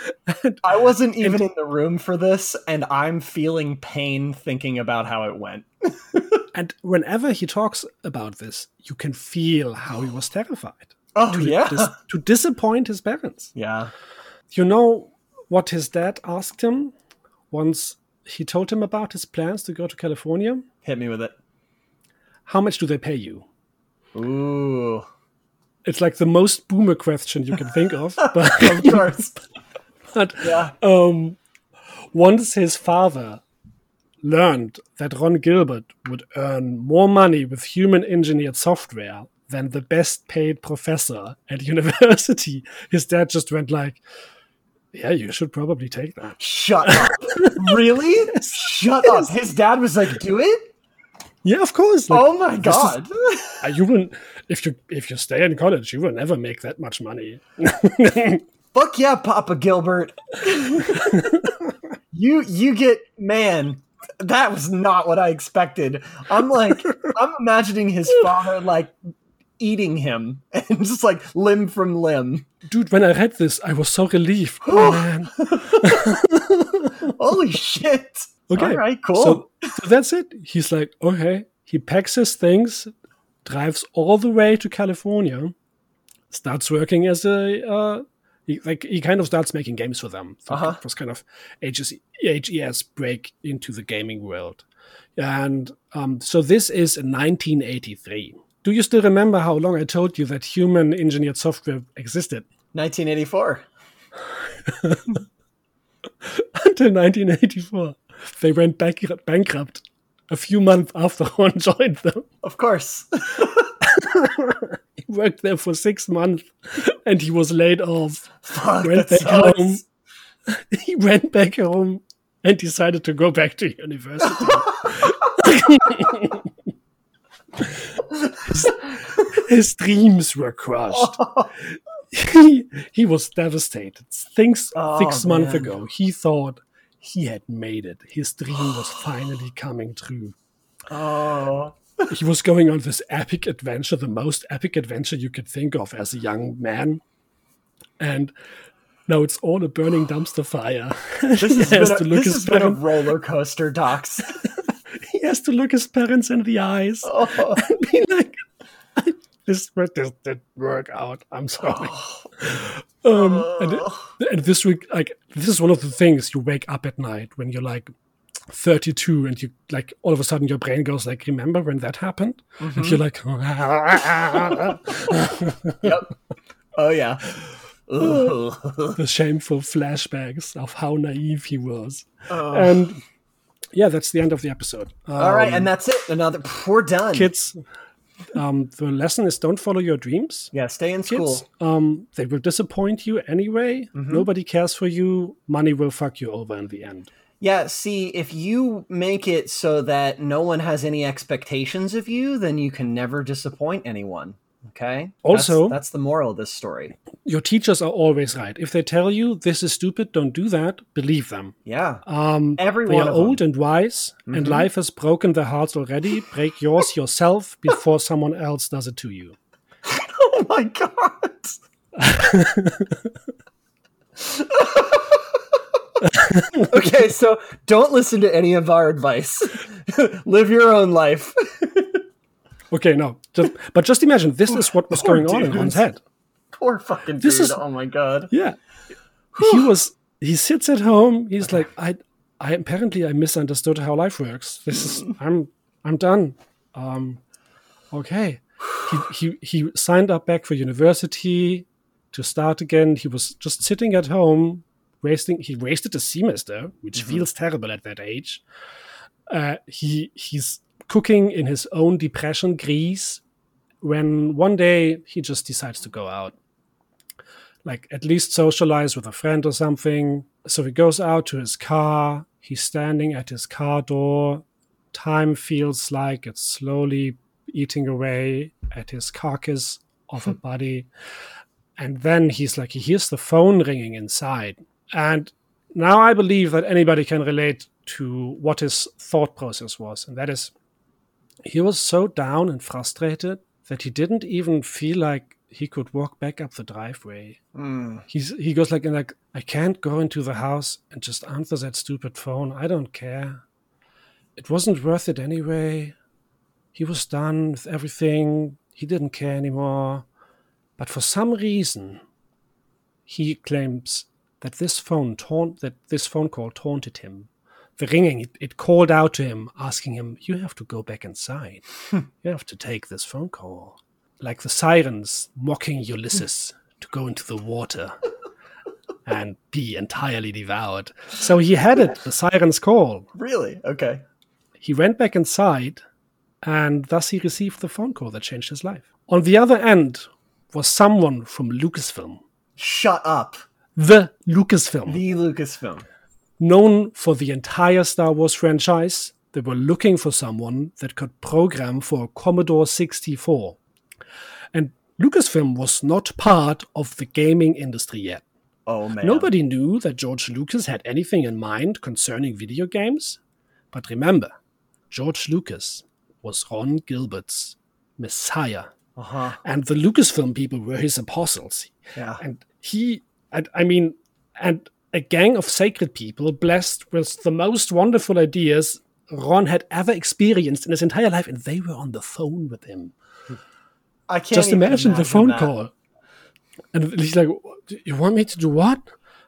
[LAUGHS] I wasn't even in the room for this, and I'm feeling pain thinking about how it went. [LAUGHS] and whenever he talks about this, you can feel how he was terrified. Oh to, yeah, dis- to disappoint his parents. yeah. You know what his dad asked him once he told him about his plans to go to California? Hit me with it. How much do they pay you? Ooh, It's like the most boomer question you can think of. [LAUGHS] But, of course. [LAUGHS] but yeah. um, once his father learned that Ron Gilbert would earn more money with human engineered software than the best paid professor at [LAUGHS] university, his dad just went like, yeah, you should probably take that. Shut up. really? Shut up. His dad was like, "Do it." Yeah, of course. Like, Oh my this is- god. [LAUGHS] uh, you will if you if you stay in college, you will never make that much money. [LAUGHS] Fuck yeah, Papa Gilbert. you you get man. That was not what I expected. I'm like [LAUGHS] I'm imagining his father like eating him and just like limb from limb. Dude, when I read this, I was so relieved. [GASPS] Oh man. Holy shit. Okay. All right, cool. So, so that's it. He's like, okay. He packs his things, drives all the way to California, starts working as a uh, he, like he kind of starts making games for them. So Uh-huh. It was kind of HES, HES break into the gaming world, and um, so this is 1983. Do you still remember how long I told you that human engineered software existed? 1984. [LAUGHS] Until 1984. They went bankrupt a few months after [LAUGHS] Ron joined them. Of course. [LAUGHS] He worked there for six months and he was laid off. Fuck, Went back home. [LAUGHS] He went back home and decided to go back to university. his, his dreams were crushed. Oh. He, he was devastated. Things Oh, six months ago, he thought he had made it. His dream was finally coming true. Oh. he was going on this epic adventure, the most epic adventure you could think of as a young man. And now it's all a burning dumpster fire. This [LAUGHS] he, has, has been to a, look this his has been a parents, roller coaster, Docs. [LAUGHS] he has to look his parents in the eyes Oh. and be like, this, this didn't work out. I'm sorry. [LAUGHS] Um, and, and this week, like, this is one of the things you wake up at night when you're like 32 and you like all of a sudden your brain goes like, remember when that happened? And you're like, [LAUGHS] Yep. Oh yeah. The shameful flashbacks of how naive he was. Oh. And yeah, that's the end of the episode. All right, Um, and that's it. Another. We're done. kids, um, the lesson is don't follow your dreams. Yeah, stay in school. Um, they will disappoint you anyway. Mm-hmm. Nobody cares for you. Money will fuck you over in the end. Yeah, see, if you make it so that no one has any expectations of you, then you can never disappoint anyone. Okay. Also- that's, that's the moral of this story. Your teachers are always right. If they tell you this is stupid, don't do that. Believe them. Yeah. Um, Every they are old and wise, and Mhm. life has broken their hearts already. Break yours [LAUGHS] yourself before someone else does it to you. [LAUGHS] Oh my god. [LAUGHS] okay, so don't listen to any of our advice. Live your own life. Okay, no, just, but just imagine this is what was [LAUGHS] going on in. Ron's head. Poor fucking dude. This is- oh my god. Yeah, he was. He sits at home. He's like, I, I apparently I misunderstood how life works. This is. [LAUGHS] I'm. I'm done. Um, okay. He he he signed up back for university to start again. He was just sitting at home, wasting. He wasted a semester, which feels terrible at that age. Uh, he he's cooking in his own depression grease when one day he just decides to go out like at least socialize with a friend or something. So he goes out to his car. He's standing at his car door. Time feels like it's slowly eating away at his carcass of a hmm. body. And then he's like, he hears the phone ringing inside. And now I believe that anybody can relate to what his thought process was. And that is, he was so down and frustrated that he didn't even feel like he could walk back up the driveway. Mm. He's he goes like like I can't go into the house and just answer that stupid phone. I don't care. It wasn't worth it anyway. He was done with everything. He didn't care anymore. But for some reason, he claims that this phone taunt that this phone call taunted him. The ringing, it, it called out to him, asking him, "You have to go back inside. Hmm. you have to take this phone call." Like the sirens mocking Ulysses to go into the water [LAUGHS] and be entirely devoured. So he had it, the siren's call. Really? Okay. He went back inside, and thus he received the phone call that changed his life. On the other end was someone from Lucasfilm, Shut up. the Lucasfilm, The Lucasfilm. Known for the entire Star Wars franchise. They were looking for someone that could program for a Commodore 64. And Lucasfilm was not part of the gaming industry yet. Oh man. Nobody knew that George Lucas had anything in mind concerning video games. But remember, George Lucas was Ron Gilbert's messiah, Uh huh. and the Lucasfilm people were his apostles. Yeah. And he, and, I mean, and a gang of sacred people blessed with the most wonderful ideas Ron had ever experienced in his entire life, and they were on the phone with him. I can't Just even imagine, the phone that. call. And he's like, "You want me to do what?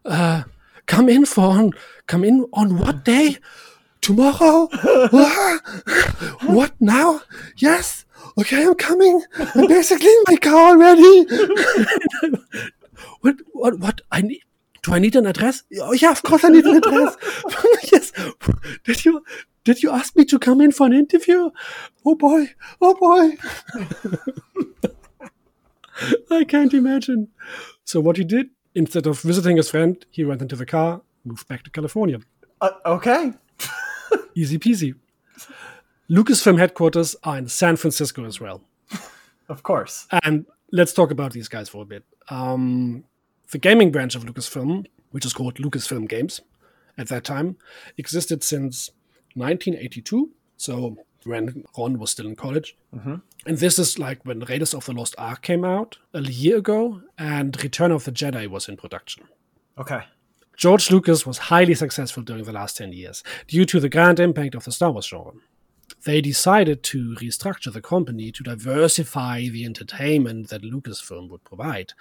Uh, come in for on, come in on what day? Tomorrow? What? what now? Yes. Okay, I'm coming. I'm basically in my car already. [LAUGHS] what? What? What? I need. Do I need an address? Oh yeah, of course I need an address. [LAUGHS] [LAUGHS] yes. Did you? Did you ask me to come in for an interview? Oh boy. Oh boy. [LAUGHS] I can't imagine. So what he did, instead of visiting his friend, he went into the car, moved back to California. Uh, okay. Easy peasy. Lucasfilm headquarters are in San Francisco as well. Of course. And let's talk about these guys for a bit. Um, the gaming branch of Lucasfilm, which is called Lucasfilm Games at that time, existed since 1982. So when Ron was still in college. Mhm. And this is like when Raiders of the Lost Ark came out a year ago and Return of the Jedi was in production. Okay. George Lucas was highly successful during the last 10 years due to the grand impact of the Star Wars genre. They decided to restructure the company to diversify the entertainment that Lucasfilm would provide.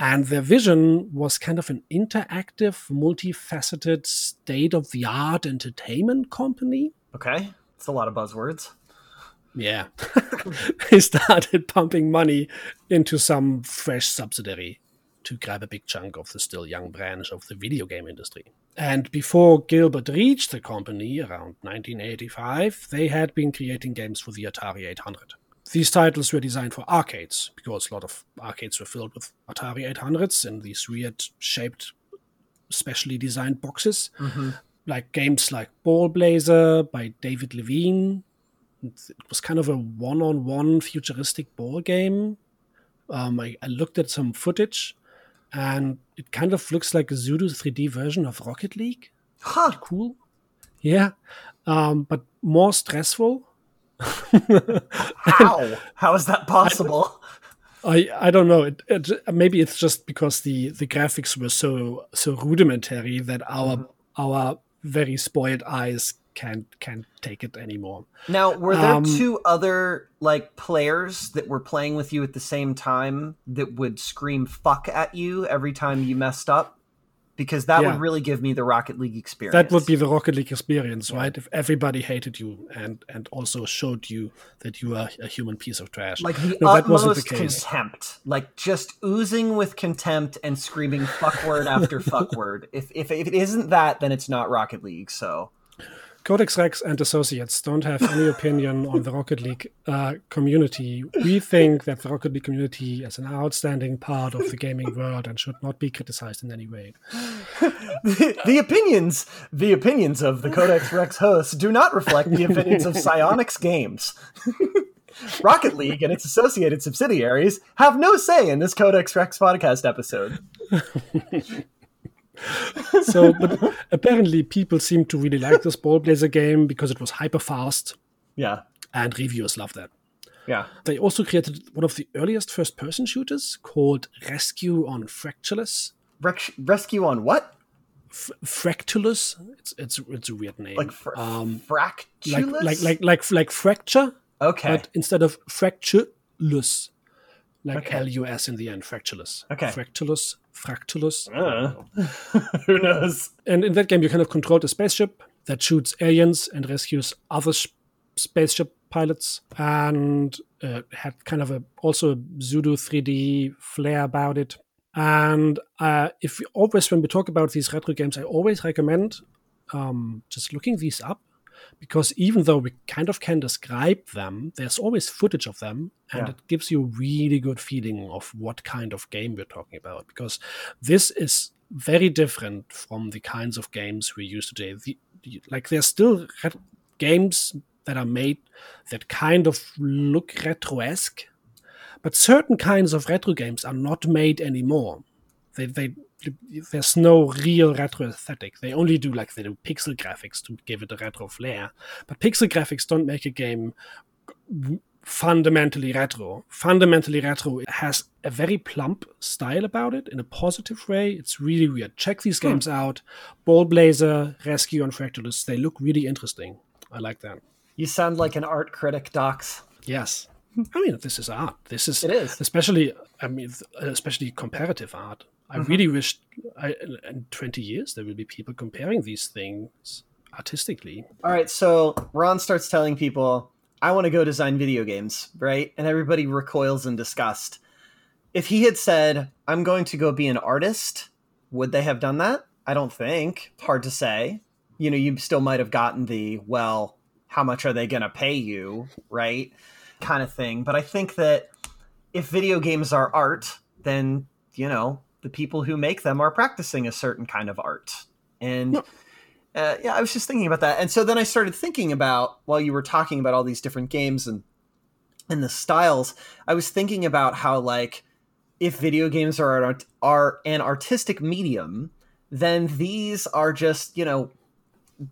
And their vision was kind of an interactive, multifaceted, state of the art entertainment company. Okay. It's a lot of buzzwords. Yeah. [LAUGHS] they started pumping money into some fresh subsidiary to grab a big chunk of the still young branch of the video game industry. And before Gilbert reached the company around 1985, they had been creating games for the Atari 800. These titles were designed for arcades because a lot of arcades were filled with Atari 800s in these weird shaped, specially designed boxes. Mm-hmm. Like games like Ballblazer by David Levine, it was kind of a one-on-one futuristic ball game. Um, I, I looked at some footage, and it kind of looks like a pseudo 3D version of Rocket League. Huh. Cool, yeah, um, but more stressful. How? [LAUGHS] How is that possible? I I don't know. It, it, maybe it's just because the the graphics were so so rudimentary that our our very spoiled eyes can't can't take it anymore. Now, were there Um, two other like players that were playing with you at the same time that would scream "fuck" at you every time you messed up? Because that Yeah. would really give me the Rocket League experience. That would be the Rocket League experience, right? If everybody hated you and and also showed you that you are a human piece of trash. like the No, the utmost case. contempt, like just oozing with contempt and screaming "fuck" word after "fuck" [LAUGHS] word. If, if if it isn't that, then it's not Rocket League. So Codex Rex and Associates don't have any opinion on the Rocket League uh, community. We think that the Rocket League community is an outstanding part of the gaming world and should not be criticized in any way. the, the opinions the opinions of the Codex Rex hosts do not reflect the opinions of Psionics Games. Rocket League and its associated subsidiaries have no say in this Codex Rex podcast episode. [LAUGHS] so, but apparently, people seem to really like this Ballblazer game because it was hyper fast. Yeah. And reviewers love that. Yeah. They also created one of the earliest first person shooters called Rescue on Fractalus. Rex- rescue on what? F- Fractulous. It's it's it's a weird name. Like fr- um, fractulous? like like like like like fracture, Okay. but instead of fractureless, like Okay. L U S in the end, fractureless. Okay. Fractulous, fractulous. Uh, [LAUGHS] who knows? And in that game, you kind of controlled a spaceship that shoots aliens and rescues other sh- spaceship pilots, and uh, had kind of a also a pseudo 3D flair about it. And uh, if we always, when we talk about these retro games, I always recommend um, just looking these up because even though we kind of can describe them, there's always footage of them, and Yeah. it gives you a really good feeling of what kind of game we're talking about. Because this is very different from the kinds of games we use today. The, like there's still games that are made that kind of look retro-esque, but certain kinds of retro games are not made anymore. They, they there's no real retro aesthetic. They only do like they do pixel graphics to give it a retro flair. But pixel graphics don't make a game fundamentally retro. Fundamentally retro has a very plump style about it in a positive way. It's really weird. Check these hmm. games out. Ballblazer, Rescue, and Fractalus. They look really interesting. I like that. You sound like an art critic, Docs. Yes. I mean, this is art. This is, It is. especially. I mean, especially comparative art. I mm-hmm. really wish, I, in twenty years, there will be people comparing these things artistically. All right, so Ron starts telling people, I want to go design video games, right? And everybody recoils in disgust. If he had said, I'm going to go be an artist, would they have done that? I don't think. Hard to say. You know, you still might have gotten the, well, how much are they going to pay you, right? Kind of thing. But I think that if video games are art, then, you know, the people who make them are practicing a certain kind of art. And No. uh, yeah, I was just thinking about that, and so then I started thinking about while you were talking about all these different games and and the styles, I was thinking about how like if video games are an are an artistic medium, then these are just you know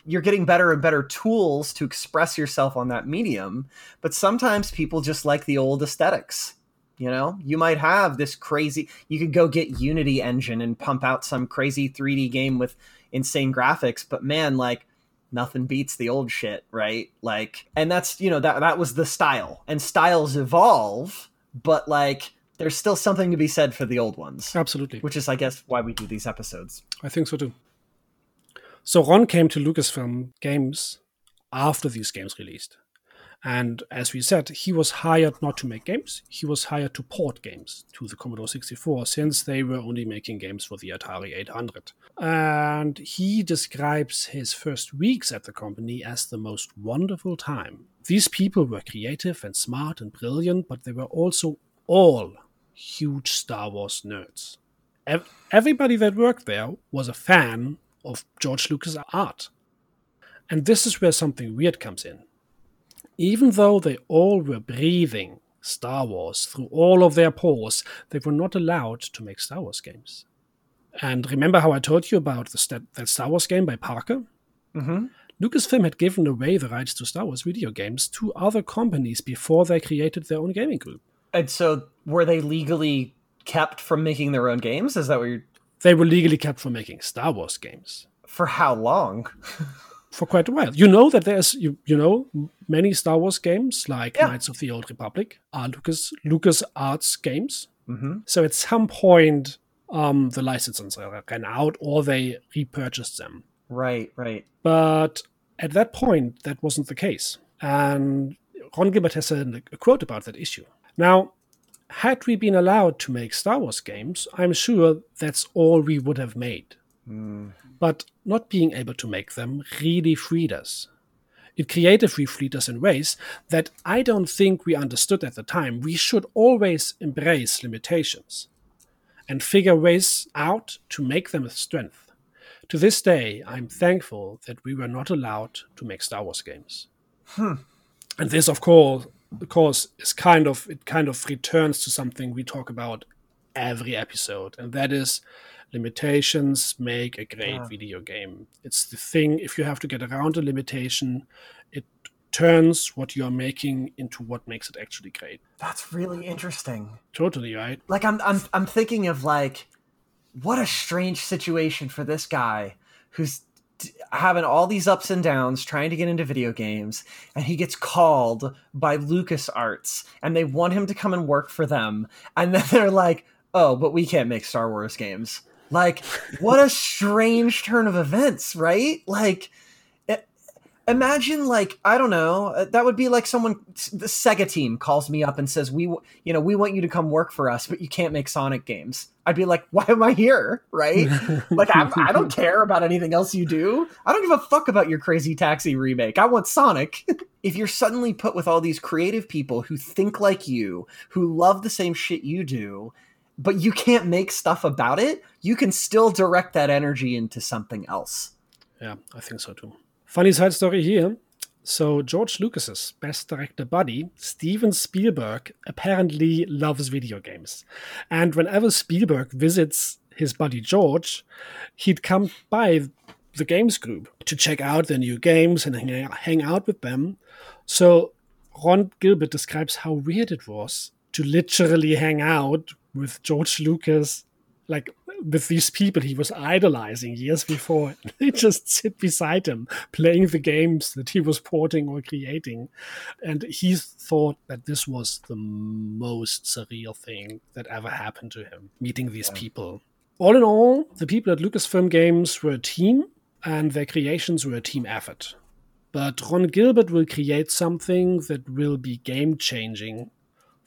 you're getting better and better tools to express yourself on that medium, but sometimes people just like the old aesthetics. You know, you might have this crazy. You could go get Unity Engine and pump out some crazy 3D game with insane graphics, but man, like nothing beats the old shit, right? Like, and that's you know that that was the style, and styles evolve, but like there's still something to be said for the old ones, Absolutely. which is, I guess, why we do these episodes. I think so too. So Ron came to Lucasfilm Games after these games released. And as we said, he was hired not to make games, he was hired to port games to the Commodore 64 since they were only making games for the Atari 800. And he describes his first weeks at the company as the most wonderful time. These people were creative and smart and brilliant, but they were also all huge Star Wars nerds. Ev- everybody that worked there was a fan of George Lucas' art. And this is where something weird comes in. Even though they all were breathing Star Wars through all of their pores, they were not allowed to make Star Wars games. And remember how I told you about the that Star Wars game by Parker? Mm-hmm. Lucasfilm had given away the rights to Star Wars video games to other companies before they created their own gaming group. And so, were they legally kept from making their own games? Is that what you're? They were legally kept from making Star Wars games. For how long? [LAUGHS] for quite a while. You know that there's you you know many Star Wars games like Yeah. Knights of the Old Republic are Lucas Lucas Arts games. Mm-hmm. So at some point, um, the licenses ran out or they repurchased them. Right, right. But at that point, that wasn't the case. And Ron Gilbert has a, a quote about that issue. Now, had we been allowed to make Star Wars games, I'm sure that's all we would have made. Mm. But not being able to make them really freed us. It creatively freed us in ways that I don't think we understood at the time. We should always embrace limitations and figure ways out to make them a strength. To this day, I'm thankful that we were not allowed to make Star Wars games. Hmm. And this, of course, of course, is kind of it kind of returns to something we talk about every episode, and that is limitations make a great video game. It's the thing, if you have to get around a limitation, it turns what you're making into what makes it actually great. That's really interesting. Totally, right? Like I'm I'm I'm thinking of like what a strange situation for this guy who's having all these ups and downs trying to get into video games and he gets called by LucasArts and they want him to come and work for them and then [LAUGHS] they're like, "Oh, but we can't make Star Wars games." Like what a strange turn of events, right? Like imagine like i don't know uh, that would be like someone the sega team calls me up and says we you know we want you to come work for us but you can't make sonic games. I'd be like why am i here? Right? Like I'm, i don't [LAUGHS] care about anything else you do. I don't give a fuck about your crazy taxi remake. I want sonic. [LAUGHS] If you're suddenly put with all these creative people who think like you who love the same shit you do but you can't make stuff about it you can still direct that energy into something else Yeah, I think so too. Funny side story here. So George Lucas's best director buddy, Steven Spielberg, apparently loves video games. And whenever Spielberg visits his buddy George, he'd come by the games group to check out their new games and hang, hang out with them. So Ron Gilbert describes how weird it was to literally hang out with George Lucas, like with these people he was idolizing years before. [LAUGHS] They just sit beside him, playing the games that he was porting or creating. And he thought that this was the most surreal thing that ever happened to him, meeting these people. All in all, the people at Lucasfilm Games were a team, and their creations were a team effort. But Ron Gilbert will create something that will be game changing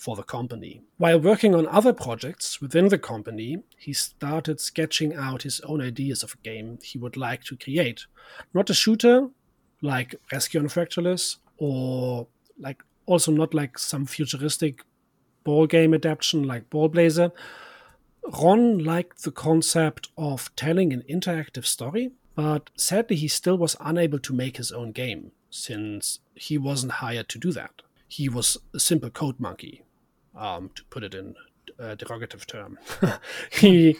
for the company. While working on other projects within the company, he started sketching out his own ideas of a game he would like to create. Not a shooter like Rescue on Fractalus, or like also not like some futuristic ball game adaptation like Ballblazer. Ron liked the concept of telling an interactive story, but sadly he still was unable to make his own game since he wasn't hired to do that. He was a simple code monkey, um, to put it in a derogative term. [LAUGHS] he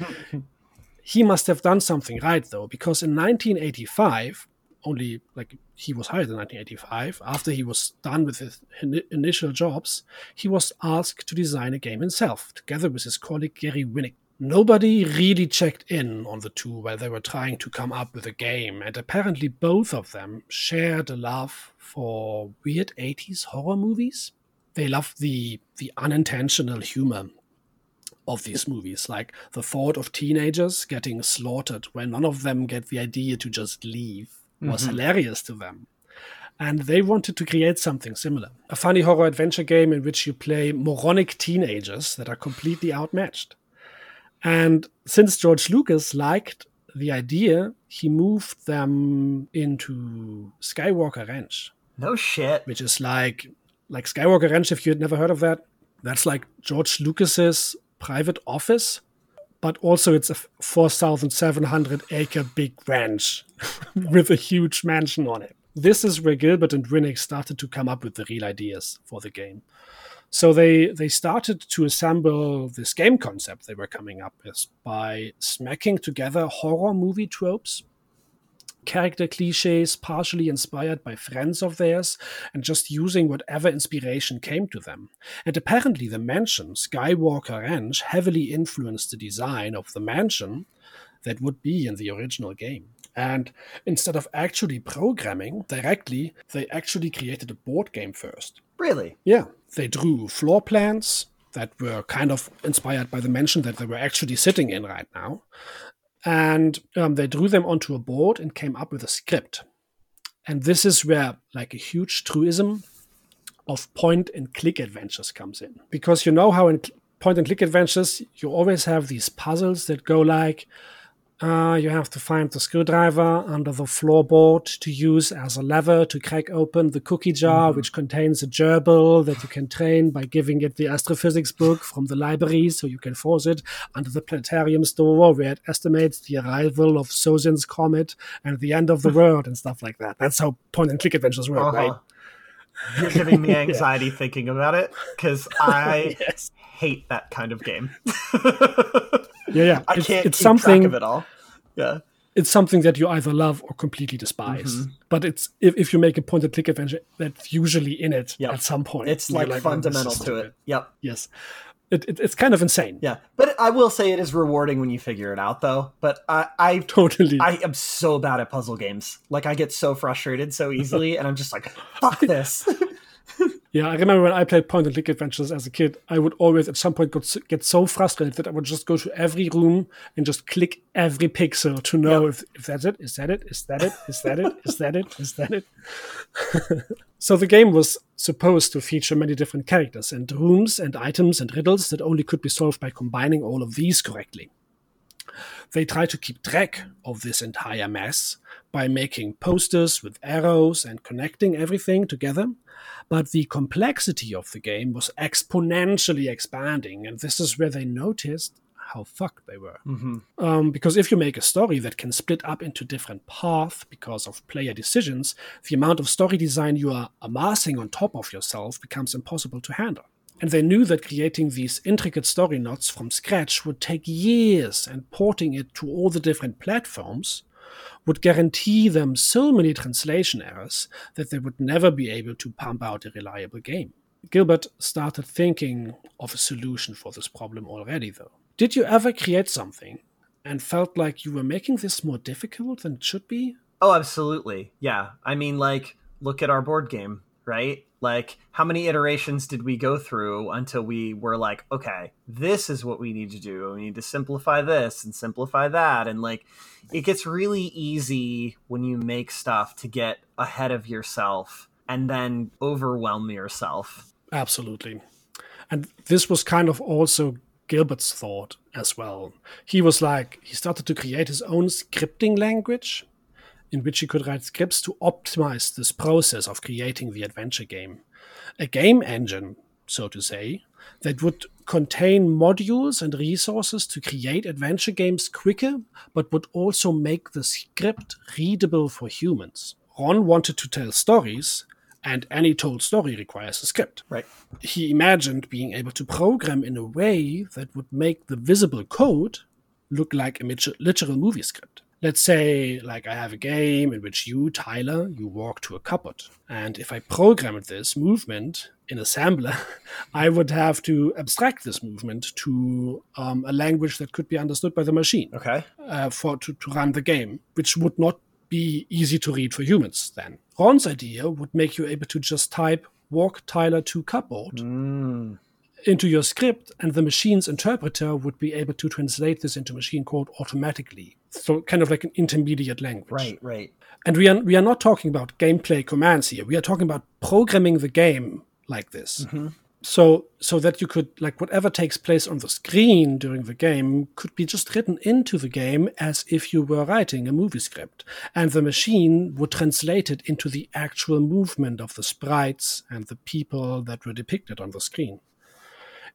he must have done something right though, because in 1985, only like he was hired in 1985, after he was done with his ini- initial jobs, he was asked to design a game himself, together with his colleague Gary Winnick. Nobody really checked in on the two while they were trying to come up with a game, and apparently both of them shared a love for weird 80s horror movies. They loved the the unintentional humor of these movies, like the thought of teenagers getting slaughtered when none of them get the idea to just leave was mm-hmm. hilarious to them. And they wanted to create something similar. A funny horror adventure game in which you play moronic teenagers that are completely outmatched. And since George Lucas liked the idea, he moved them into Skywalker Ranch, no shit. Which is like like Skywalker Ranch. If you had never heard of that, that's like George Lucas's private office, but also it's a four thousand seven hundred acre big ranch [LAUGHS] with a huge mansion on it. This is where Gilbert and Winnick started to come up with the real ideas for the game. So they they started to assemble this game concept they were coming up with by smacking together horror movie tropes character cliches partially inspired by friends of theirs and just using whatever inspiration came to them. And apparently, the mansion, Skywalker Ranch, heavily influenced the design of the mansion that would be in the original game. And instead of actually programming directly, they actually created a board game first. really Yeah, they drew floor plans that were kind of inspired by the mansion that they were actually sitting in right now. And um, they drew them onto a board and came up with a script. And this is where, like, a huge truism of point and click adventures comes in. Because you know how in point and click adventures, you always have these puzzles that go like, uh, you have to find the screwdriver under the floorboard to use as a lever to crack open the cookie jar, which contains a gerbil that you can train by giving it the astrophysics book from the library so you can force it under the planetarium store where it estimates the arrival of Sozin's comet and the end of the [LAUGHS] world and stuff like that. That's how point and click adventures work, right? Uh-huh. You're giving me [LAUGHS] anxiety thinking about it because [LAUGHS] I Yes. Hate that kind of game. [LAUGHS] Yeah, yeah. I It's- can't it's keep something- track of it all. Yeah. it's something that you either love or completely despise. Mm-hmm. But it's if, if you make a point point and click adventure, that's usually in it Yep. at some point. It's like, "Oh, fundamental to it. Yep. Yes, it, it, it's kind of insane. Yeah. But I will say it is rewarding when you figure it out though. But I I [LAUGHS] Totally. I am so bad at puzzle games. Like I get so frustrated so easily and I'm just like, fuck [LAUGHS] this. [LAUGHS] yeah, I remember when I played point and click adventures as a kid, I would always at some point get, so frustrated that I would just go to every room and just click every pixel to know if, if that's it, is that it, is that it, is that it, is that it, is that it. [LAUGHS] so the game was supposed to feature many different characters and rooms and items and riddles that only could be solved by combining all of these correctly. They try to keep track of this entire mess by making posters with arrows and connecting everything together. But the complexity of the game was exponentially expanding, and this is where they noticed how fucked they were. Um, because if you make a story that can split up into different paths because of player decisions, the amount of story design you are amassing on top of yourself becomes impossible to handle. And they knew that creating these intricate story knots from scratch would take years, and porting it to all the different platforms would guarantee them so many translation errors that they would never be able to pump out a reliable game. Gilbert started thinking of a solution for this problem already, though. Did you ever create something and felt like you were making this more difficult than it should be? Oh, absolutely. Yeah. I mean, like, look at our board game, right? Like, how many iterations did we go through until we were like, okay, this is what we need to do. We need to simplify this and simplify that. And, like, it gets really easy when you make stuff to get ahead of yourself and then overwhelm yourself. Absolutely. And this was kind of also Gilbert's thought as well. He was like, he started to create his own scripting language in which he could write scripts to optimize this process of creating the adventure game. A game engine, so to say, that would contain modules and resources to create adventure games quicker, but would also make the script readable for humans. Ron wanted to tell stories, and any told story requires a script Right. he imagined being able to program in a way that would make the visible code look like a literal movie script. Let's say, like, I have a game in which you, Tyler, you walk to a cupboard. And if I programmed this movement in assembler, [LAUGHS] I would have to abstract this movement to um, a language that could be understood by the machine Okay. uh, for to, to run the game, which would not be easy to read for humans then. Ron's idea would make you able to just type walk Tyler to cupboard Mm. Into your script, and the machine's interpreter would be able to translate this into machine code automatically. So kind of like an intermediate language. Right, right. And we are we are not talking about gameplay commands here. We are talking about programming the game like this. Mm-hmm. So so that you could like whatever takes place on the screen during the game could be just written into the game as if you were writing a movie script. And the machine would translate it into the actual movement of the sprites and the people that were depicted on the screen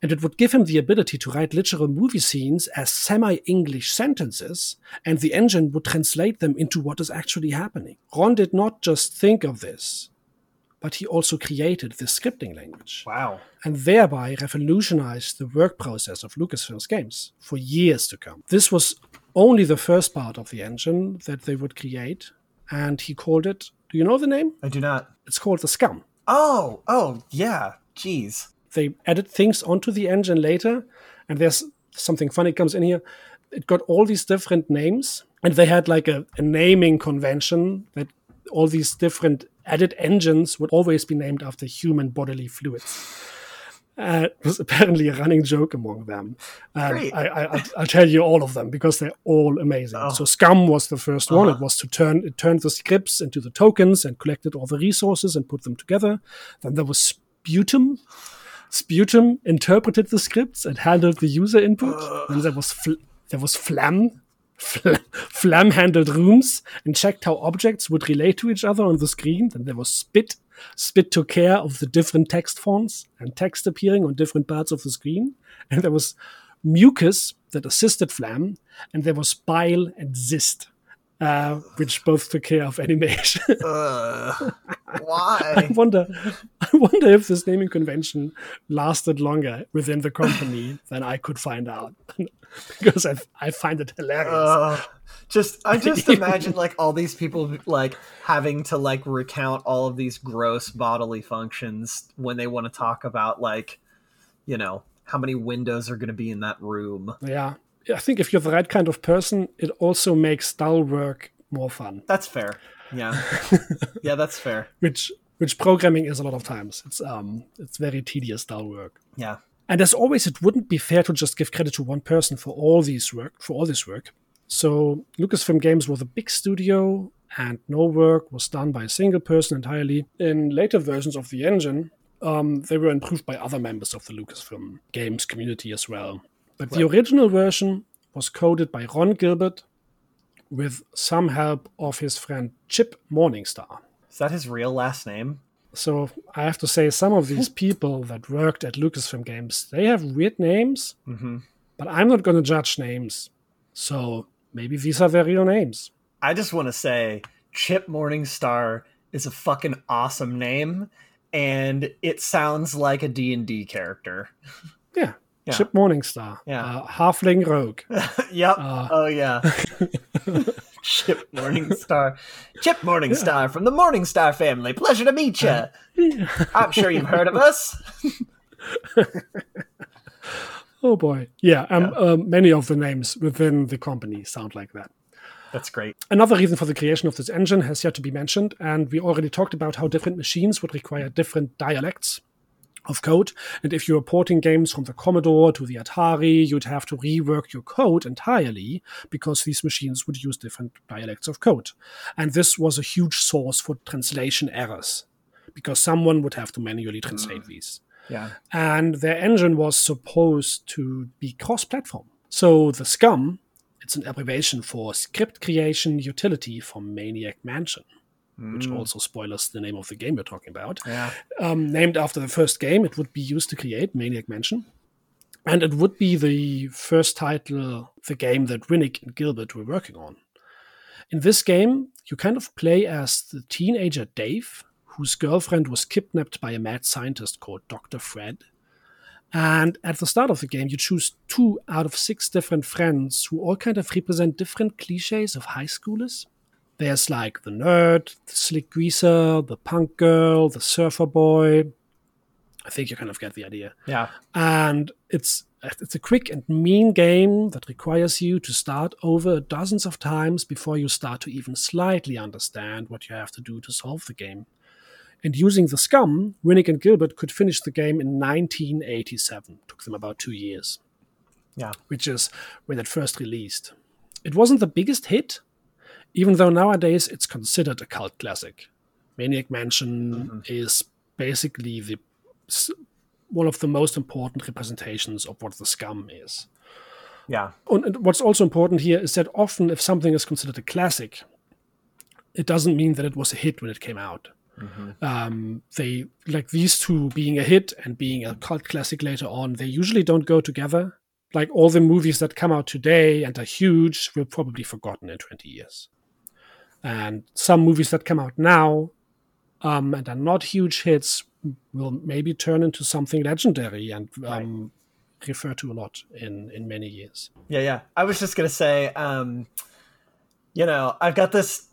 and it would give him the ability to write literal movie scenes as semi English sentences, and the engine would translate them into what is actually happening. Ron did not just think of this, but he also created this scripting language, Wow. and thereby revolutionized the work process of Lucasfilm's games for years to come. This was only the first part of the engine that they would create, and he called it, do you know the name? I do not. It's called the SCUMM. Oh, oh, yeah. Jeez. They added things onto the engine later and there's something funny comes in here it got all these different names and they had like a, a naming convention that all these different added engines would always be named after human bodily fluids uh, it was [LAUGHS] apparently a running joke among them. Um. I, I, I'll, I'll tell you all of them because they're all amazing. Oh. So SCUMM was the 1st one. Uh-huh. It was to turn it turned the scripts into the tokens and collected all the resources and put them together. Then there was Sputum. Sputum interpreted the scripts and handled the user input. Then there was fl- there was FLEM. Fl- FLEM handled rooms and checked how objects would relate to each other on the screen. Then there was Spit. Spit took care of the different text fonts and text appearing on different parts of the screen. And there was Mucus that assisted FLEM. And there was Bile and CYST, uh, which both took care of animation. [LAUGHS] Uh, [LAUGHS] I why? wonder, I wonder if this naming convention lasted longer within the company than I could find out [LAUGHS] because I, I find it hilarious. Uh, just I just imagine like all these people like having to like recount all of these gross bodily functions when they want to talk about like you know how many windows are going to be in that room. Yeah. I think if you're the right kind of person, it also makes dull work more fun. That's fair. Yeah. [LAUGHS] yeah, that's fair. Which which programming is a lot of times. It's um it's very tedious dull work. Yeah. And as always, it wouldn't be fair to just give credit to one person for all these work for all this work. So Lucasfilm Games was a big studio and no work was done by a single person entirely. In later versions of the engine, um, they were improved by other members of the Lucasfilm Games community as well. But the original version was coded by Ron Gilbert with some help of his friend Chip Morningstar. Is that his real last name? So I have to say, some of these [LAUGHS] people that worked at Lucasfilm Games, they have weird names, mm-hmm. but I'm not going to judge names. So maybe these are their real names. I just want to say Chip Morningstar is a fucking awesome name, and it sounds like a D&D character. [LAUGHS] Yeah, yeah. Chip Morningstar. Yeah. Uh, Halfling Rogue. [LAUGHS] yep. Uh, oh, yeah. [LAUGHS] Chip Morningstar. Chip Morningstar yeah. from the Morningstar family. Pleasure to meet you. Uh, I'm sure you've heard of us. [LAUGHS] oh, boy. Yeah, um, yeah. Um, many of the names within the company sound like that. That's great. Another reason for the creation of this engine has yet to be mentioned, and we already talked about how different machines would require different dialects of code. And if you're porting games from the Commodore to the Atari, you'd have to rework your code entirely because these machines would use different dialects of code. And this was a huge source for translation errors because someone would have to manually translate mm. these. Yeah. And their engine was supposed to be cross platform. So the SCUMM, it's an abbreviation for Script Creation Utility from Maniac Mansion which mm. also spoilers the name of the game we're talking about. Yeah. Um, named after the first game, it would be used to create Maniac Mansion. And it would be the first title, the game that Winnick and Gilbert were working on. In this game, you kind of play as the teenager Dave, whose girlfriend was kidnapped by a mad scientist called Dr. Fred. And at the start of the game, you choose two out of six different friends who all kind of represent different cliches of high schoolers. There's like the nerd, the slick greaser, the punk girl, the surfer boy. I think you kind of get the idea. Yeah. And it's it's a quick and mean game that requires you to start over dozens of times before you start to even slightly understand what you have to do to solve the game. And using the SCUMM, Winnick and Gilbert could finish the game in 1987. It took them about two years. Yeah. Which is when it first released. It wasn't the biggest hit, even though nowadays it's considered a cult classic. Maniac Mansion mm-hmm. is basically the one of the most important representations of what the SCUMM is. Yeah. And what's also important here is that often, if something is considered a classic, it doesn't mean that it was a hit when it came out. Mm-hmm. Um, they like these two being a hit and being a cult classic later on. They usually don't go together. Like all the movies that come out today and are huge will probably forgotten in twenty years. And some movies that come out now um, and are not huge hits will maybe turn into something legendary and um, right. refer to a lot in in many years. Yeah, yeah. I was just gonna say, um, you know, I've got this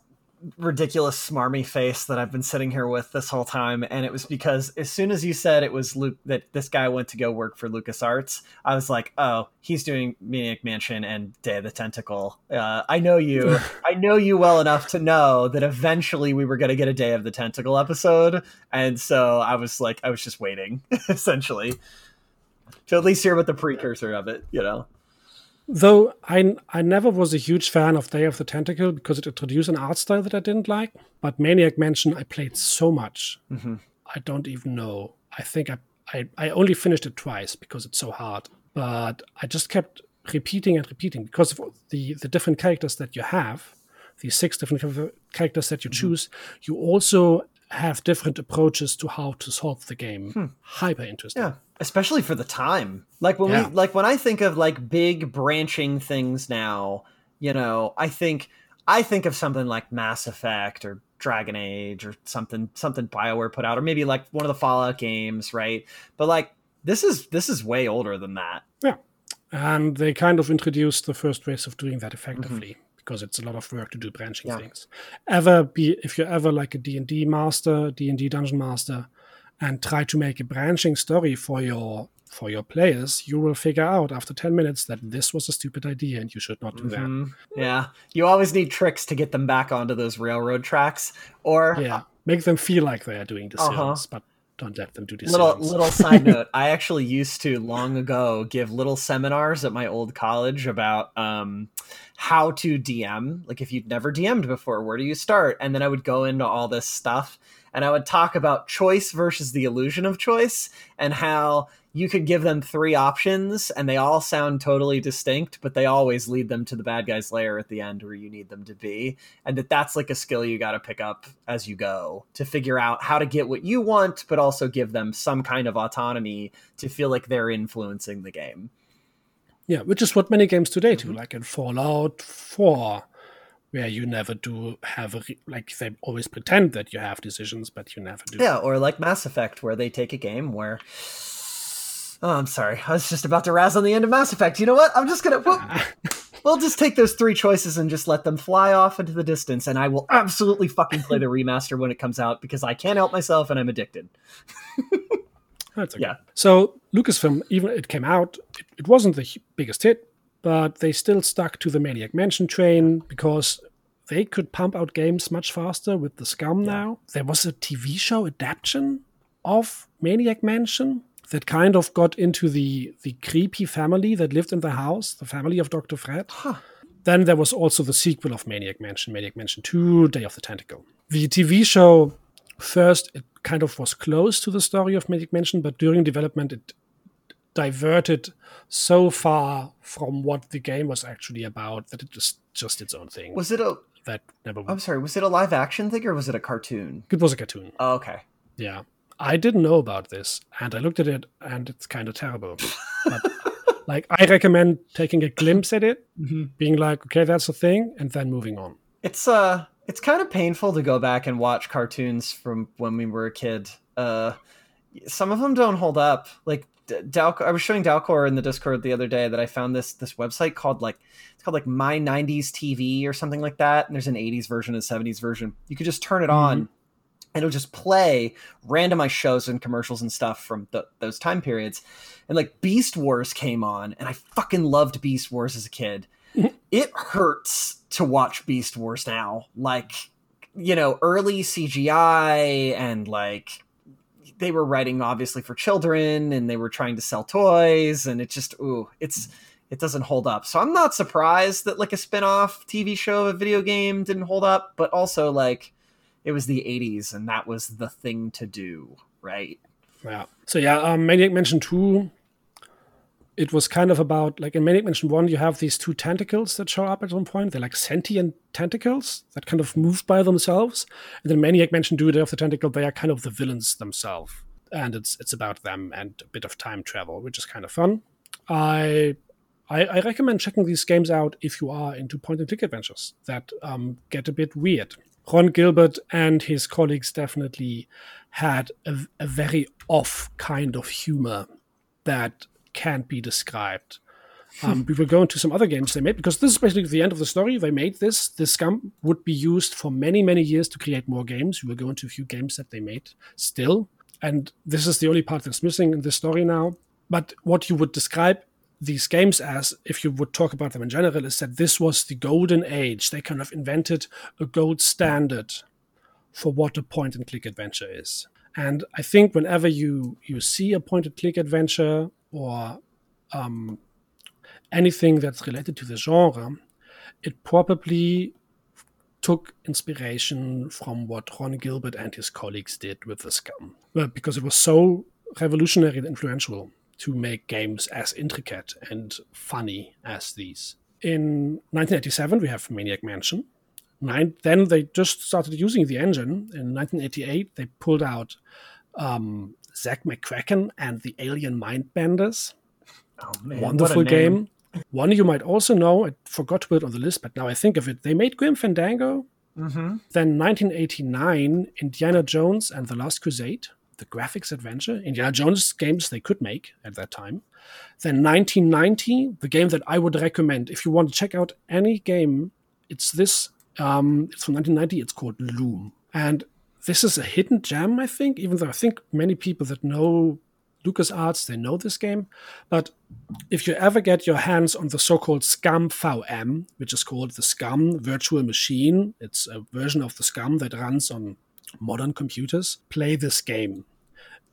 ridiculous smarmy face that I've been sitting here with this whole time, and it was because as soon as you said it was Luke that this guy went to go work for LucasArts, I was like, oh, he's doing Maniac Mansion and Day of the Tentacle. Uh, I know you, [LAUGHS] I know you well enough to know that eventually we were going to get a Day of the Tentacle episode, and so I was like, I was just waiting, [LAUGHS] essentially, to at least hear what the precursor of it, you know. Though I I never was a huge fan of Day of the Tentacle because it introduced an art style that I didn't like. But Maniac Mansion I played so much. Mm-hmm. I don't even know. I think I, I I only finished it twice because it's so hard. But I just kept repeating and repeating because of the the different characters that you have, the six different characters that you mm-hmm. choose. You also have different approaches to how to solve the game. Hmm. Hyper interesting. Yeah, especially for the time. Like when yeah. we like when I think of like big branching things now, you know, I think I think of something like Mass Effect or Dragon Age or something something BioWare put out or maybe like one of the Fallout games, right? But like this is this is way older than that. Yeah. And they kind of introduced the first ways of doing that effectively. Mm-hmm. Because it's a lot of work to do branching yeah. things. Ever be if you're ever like a D and D master, D and D dungeon master, and try to make a branching story for your for your players, you will figure out after 10 minutes that this was a stupid idea and you should not do mm-hmm. that. Yeah. You always need tricks to get them back onto those railroad tracks or Yeah. Make them feel like they are doing the uh-huh. but don't let them do this. Little little side [LAUGHS] note, I actually used to long ago give little seminars at my old college about um, how to DM. Like if you'd never DM'd before, where do you start? And then I would go into all this stuff and I would talk about choice versus the illusion of choice and how you could give them three options and they all sound totally distinct but they always lead them to the bad guy's layer at the end where you need them to be and that that's like a skill you got to pick up as you go to figure out how to get what you want but also give them some kind of autonomy to feel like they're influencing the game yeah which is what many games today do mm-hmm. like in fallout 4 where you never do have a re- like they always pretend that you have decisions but you never do yeah or like mass effect where they take a game where Oh, I'm sorry. I was just about to razz on the end of Mass Effect. You know what? I'm just gonna. We'll, [LAUGHS] we'll just take those three choices and just let them fly off into the distance, and I will absolutely fucking play the remaster when it comes out because I can't help myself and I'm addicted. [LAUGHS] That's okay. Yeah. So Lucasfilm, even it came out, it, it wasn't the biggest hit, but they still stuck to the Maniac Mansion train because they could pump out games much faster with the SCUMM yeah. now. There was a TV show adaptation of Maniac Mansion that kind of got into the the creepy family that lived in the house, the family of Dr. Fred. Huh. Then there was also the sequel of Maniac Mansion, Maniac Mansion 2, Day of the Tentacle. The TV show first it kind of was close to the story of Maniac Mansion, but during development it diverted so far from what the game was actually about that it was just its own thing. Was it a that never I'm sorry, was it a live action thing or was it a cartoon? It was a cartoon. Oh, okay. Yeah. I didn't know about this, and I looked at it, and it's kind of terrible. but, [LAUGHS] like, I recommend taking a glimpse at it, mm-hmm. being like, okay, that's a thing, and then moving on. It's uh, it's kind of painful to go back and watch cartoons from when we were a kid. Uh, some of them don't hold up. Like Dal- I was showing Dalcor in the Discord the other day that I found this this website called like it's called like My 90s TV or something like that. And there's an 80s version, and a 70s version. You could just turn it mm-hmm. on it'll just play randomized shows and commercials and stuff from the, those time periods. And like Beast Wars came on, and I fucking loved Beast Wars as a kid. Mm-hmm. it hurts to watch Beast Wars now. Like, you know, early CGI and like they were writing obviously for children and they were trying to sell toys and it just ooh, it's it doesn't hold up. So I'm not surprised that like a spin-off TV show of a video game didn't hold up, but also like it was the 80s and that was the thing to do, right? Yeah. So yeah, um, Maniac Mansion 2 it was kind of about like in Maniac Mansion 1 you have these two tentacles that show up at one point. They're like sentient tentacles that kind of move by themselves. And then Maniac Mansion 2 Day of the Tentacle they are kind of the villains themselves. And it's it's about them and a bit of time travel, which is kind of fun. I I, I, recommend checking these games out if you are into point and click adventures that um, get a bit weird. Ron Gilbert and his colleagues definitely had a, a very off kind of humor that can't be described. Um, we will go into some other games they made because this is basically the end of the story. They made this. This SCUMM would be used for many, many years to create more games. We will go into a few games that they made still. And this is the only part that's missing in the story now. But what you would describe these games as, if you would talk about them in general, is that this was the golden age. They kind of invented a gold standard for what a point and click adventure is. And I think whenever you you see a point and click adventure or um, anything that's related to the genre, it probably took inspiration from what Ron Gilbert and his colleagues did with the SCUMM, well, because it was so revolutionary and influential to make games as intricate and funny as these. In 1987, we have Maniac Mansion. Nine, then they just started using the engine. In 1988, they pulled out um, Zak McKracken and the Alien Mindbenders. Oh, man, Wonderful game. One you might also know, I forgot to put it on the list, but now I think of it. They made Grim Fandango. Mm-hmm. Then 1989, Indiana Jones and the Last Crusade, the graphics adventure. Indiana Jones games they could make at that time. Then 1990, the game that I would recommend if you want to check out any game, it's this. Um, it's from 1990. It's called Loom, and this is a hidden gem, I think. Even though I think many people that know LucasArts they know this game, but if you ever get your hands on the so-called SCUMM VM, which is called the SCUMM Virtual Machine, it's a version of the SCUMM that runs on modern computers. Play this game.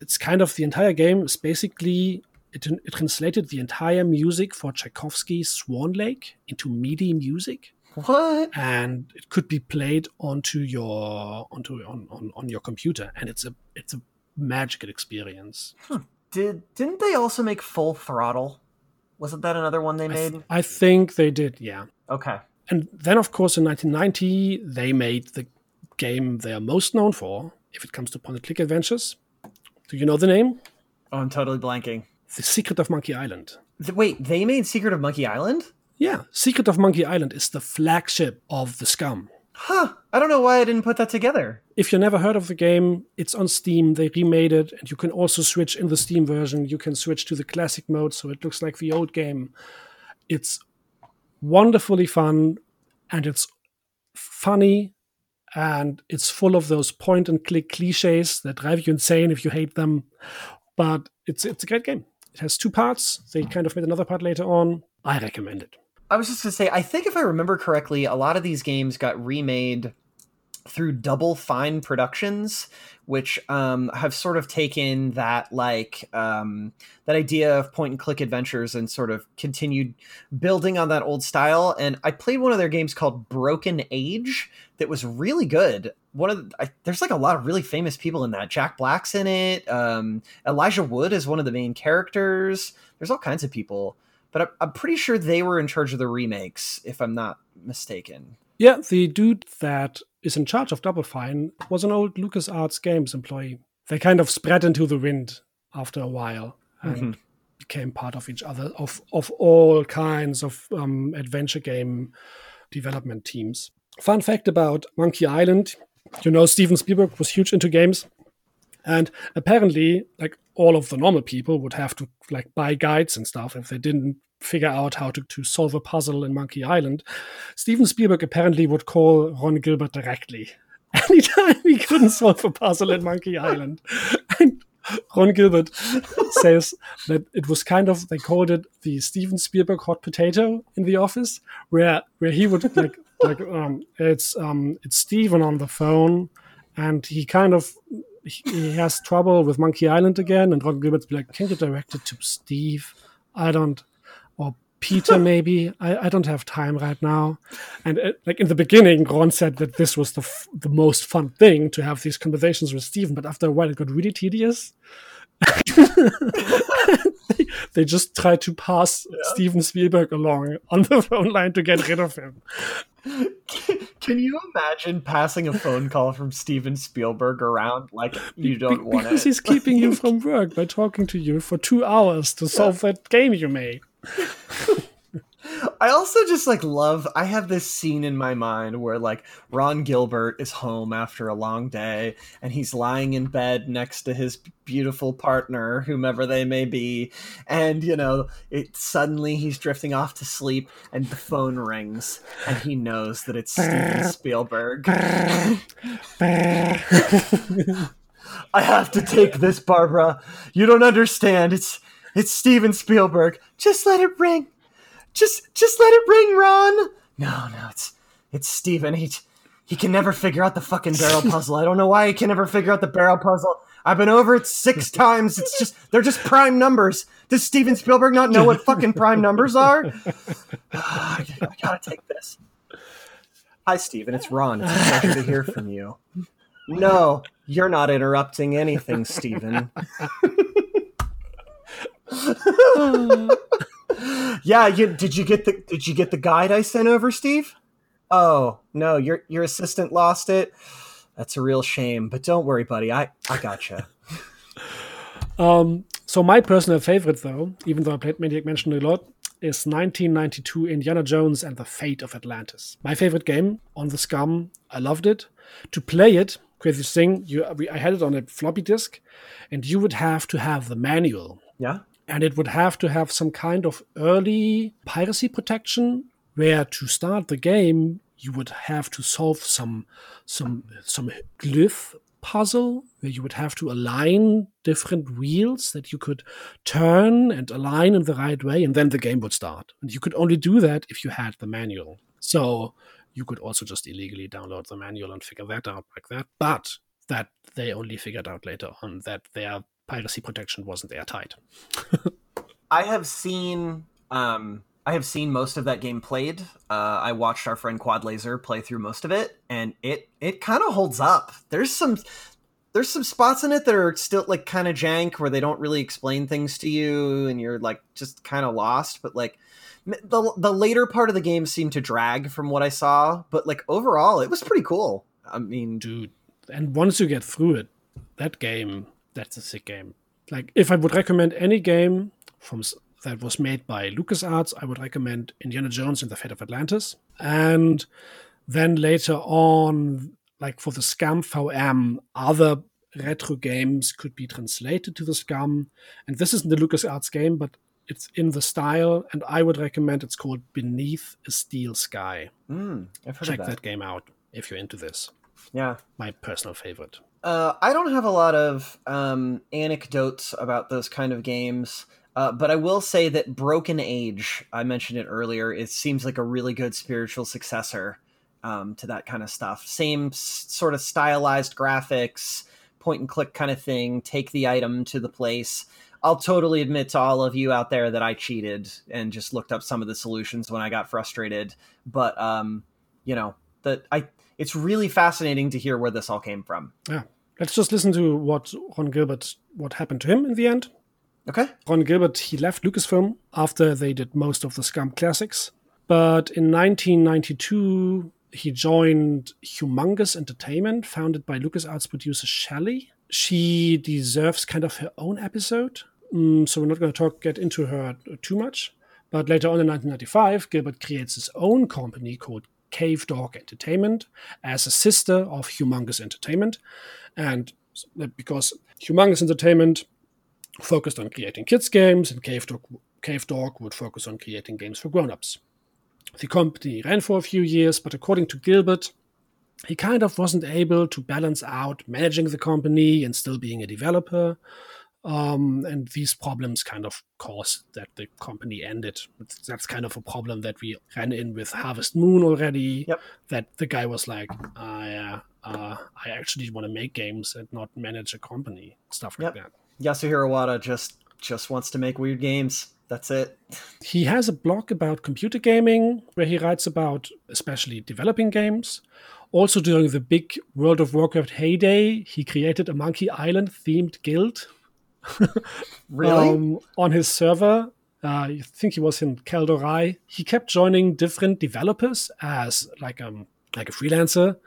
It's kind of the entire game is basically it, it translated the entire music for Tchaikovsky's Swan Lake into MIDI music. What? And it could be played onto your onto on, on, on your computer, and it's a it's a magical experience. Hmm. Did didn't they also make Full Throttle? Wasn't that another one they made? I, th- I think they did, yeah. Okay. And then, of course, in 1990, they made the game they are most known for, if it comes to point-and-click adventures. Do you know the name? Oh, I'm totally blanking. The Secret of Monkey Island. The, wait, they made Secret of Monkey Island? Yeah, Secret of Monkey Island is the flagship of the SCUMM. Huh. I don't know why I didn't put that together. If you never heard of the game, it's on Steam. They remade it, and you can also switch in the Steam version. You can switch to the classic mode, so it looks like the old game. It's wonderfully fun, and it's funny, and it's full of those point and click cliches that drive you insane if you hate them. But it's it's a great game. It has two parts. They kind of made another part later on. I recommend it. I was just to say, I think if I remember correctly, a lot of these games got remade through Double Fine Productions, which um, have sort of taken that like um, that idea of point and click adventures and sort of continued building on that old style. And I played one of their games called Broken Age that was really good. One of the, I, there's like a lot of really famous people in that. Jack Black's in it. Um, Elijah Wood is one of the main characters. There's all kinds of people but I'm pretty sure they were in charge of the remakes, if I'm not mistaken. Yeah, the dude that is in charge of Double Fine was an old LucasArts Games employee. They kind of spread into the wind after a while and mm-hmm. became part of each other, of, of all kinds of um, adventure game development teams. Fun fact about Monkey Island you know, Steven Spielberg was huge into games. And apparently, like all of the normal people would have to like buy guides and stuff if they didn't figure out how to, to solve a puzzle in Monkey Island. Steven Spielberg apparently would call Ron Gilbert directly [LAUGHS] anytime he couldn't solve a puzzle in Monkey Island. [LAUGHS] And Ron Gilbert [LAUGHS] says that it was kind of they called it the Steven Spielberg hot potato in the office, where where he would like like um it's um it's Steven on the phone and he kind of he has trouble with Monkey Island again, and Ron Gilbert's be like, "Can you direct it to Steve? I don't, or Peter [LAUGHS] maybe. I, I don't have time right now." And uh, like in the beginning, Ron said that this was the f- the most fun thing to have these conversations with Steven, but after a while, it got really tedious. They, [LAUGHS] they, just tried to pass yeah. Steven Spielberg along on the phone line to get rid of him. Can you imagine passing a phone call from Steven Spielberg around like you don't Be- want it? Because he's keeping you [LAUGHS] from work by talking to you for two hours to solve that game you made. [LAUGHS] I also just like love I have this scene in my mind where like Ron Gilbert is home after a long day and he's lying in bed next to his beautiful partner whomever they may be and you know it suddenly he's drifting off to sleep and the phone rings and he knows that it's Steven Spielberg. I have to take this Barbara. You don't understand. It's it's Steven Spielberg. Just let it ring just just let it ring, Ron. No, no, it's it's Steven. He he can never figure out the fucking barrel [LAUGHS] puzzle. I don't know why he can never figure out the barrel puzzle. I've been over it six [LAUGHS] times. It's just they're just prime numbers. Does Steven Spielberg not know what fucking prime numbers are? [LAUGHS] Ah, I gotta take this. Hi, Steven. It's Ron. It's a pleasure to hear from you. No, you're not interrupting anything, Steven. Yeah, you, did you get the did you get the guide I sent over, Steve? Oh no, your your assistant lost it. That's a real shame, but don't worry, buddy. I I gotcha. [LAUGHS] um, so my personal favorite, though, even though I played Maniac Mansion a lot, is 1992 Indiana Jones and the Fate of Atlantis. My favorite game on the SCUMM. I loved it. To play it, crazy thing, you, I had it on a floppy disk, and you would have to have the manual. Yeah. And it would have to have some kind of early piracy protection where to start the game you would have to solve some some some glyph puzzle where you would have to align different wheels that you could turn and align in the right way, and then the game would start. And you could only do that if you had the manual. So you could also just illegally download the manual and figure that out like that. But that they only figured out later on that their piracy protection wasn't airtight. [LAUGHS] I have seen um, I have seen most of that game played. Uh, I watched our friend Quad Laser play through most of it, and it it kind of holds up. There's some there's some spots in it that are still like kind of jank where they don't really explain things to you, and you're like just kind of lost. But like the the later part of the game seemed to drag from what I saw, but like overall, it was pretty cool. I mean, dude, and once you get through it, that game that's a sick game. Like if I would recommend any game from that was made by LucasArts, I would recommend Indiana Jones and the Fate of Atlantis. And then later on, like for the SCUMM VM, other retro games could be translated to the SCUMM. And this isn't the LucasArts game, but it's in the style. And I would recommend it's called Beneath a Steel Sky. Mm, Check that. that game out if you're into this. Yeah. My personal favorite. Uh, I don't have a lot of um, anecdotes about those kind of games. Uh, but I will say that Broken Age, I mentioned it earlier, it seems like a really good spiritual successor um, to that kind of stuff. Same s- sort of stylized graphics, point and click kind of thing, take the item to the place. I'll totally admit to all of you out there that I cheated and just looked up some of the solutions when I got frustrated. But um, you know, that I it's really fascinating to hear where this all came from. Yeah. Let's just listen to what Ron Gilbert what happened to him in the end. Okay. Ron Gilbert, he left Lucasfilm after they did most of the SCUMM classics. But in 1992, he joined Humongous Entertainment, founded by LucasArts producer Shelley. She deserves kind of her own episode, mm, so we're not going to talk get into her too much. But later on in 1995, Gilbert creates his own company called Cavedog Entertainment as a sister of Humongous Entertainment. And because Humongous Entertainment focused on creating kids' games, and Cavedog, Cave Dog would focus on creating games for grown-ups. The company ran for a few years, but according to Gilbert, he kind of wasn't able to balance out managing the company and still being a developer. Um, and these problems kind of caused that the company ended. That's kind of a problem that we ran in with Harvest Moon already. Yep. That the guy was like, uh, uh, I actually want to make games and not manage a company, stuff like Yep. that. Yasuhiro Wada just just wants to make weird games. That's it. He has a blog about computer gaming where he writes about especially developing games. Also, during the big World of Warcraft heyday, he created a Monkey Island themed guild Really? um, on his server. Uh, I think he was in Kaldorai. He kept joining different developers as like um like a freelancer,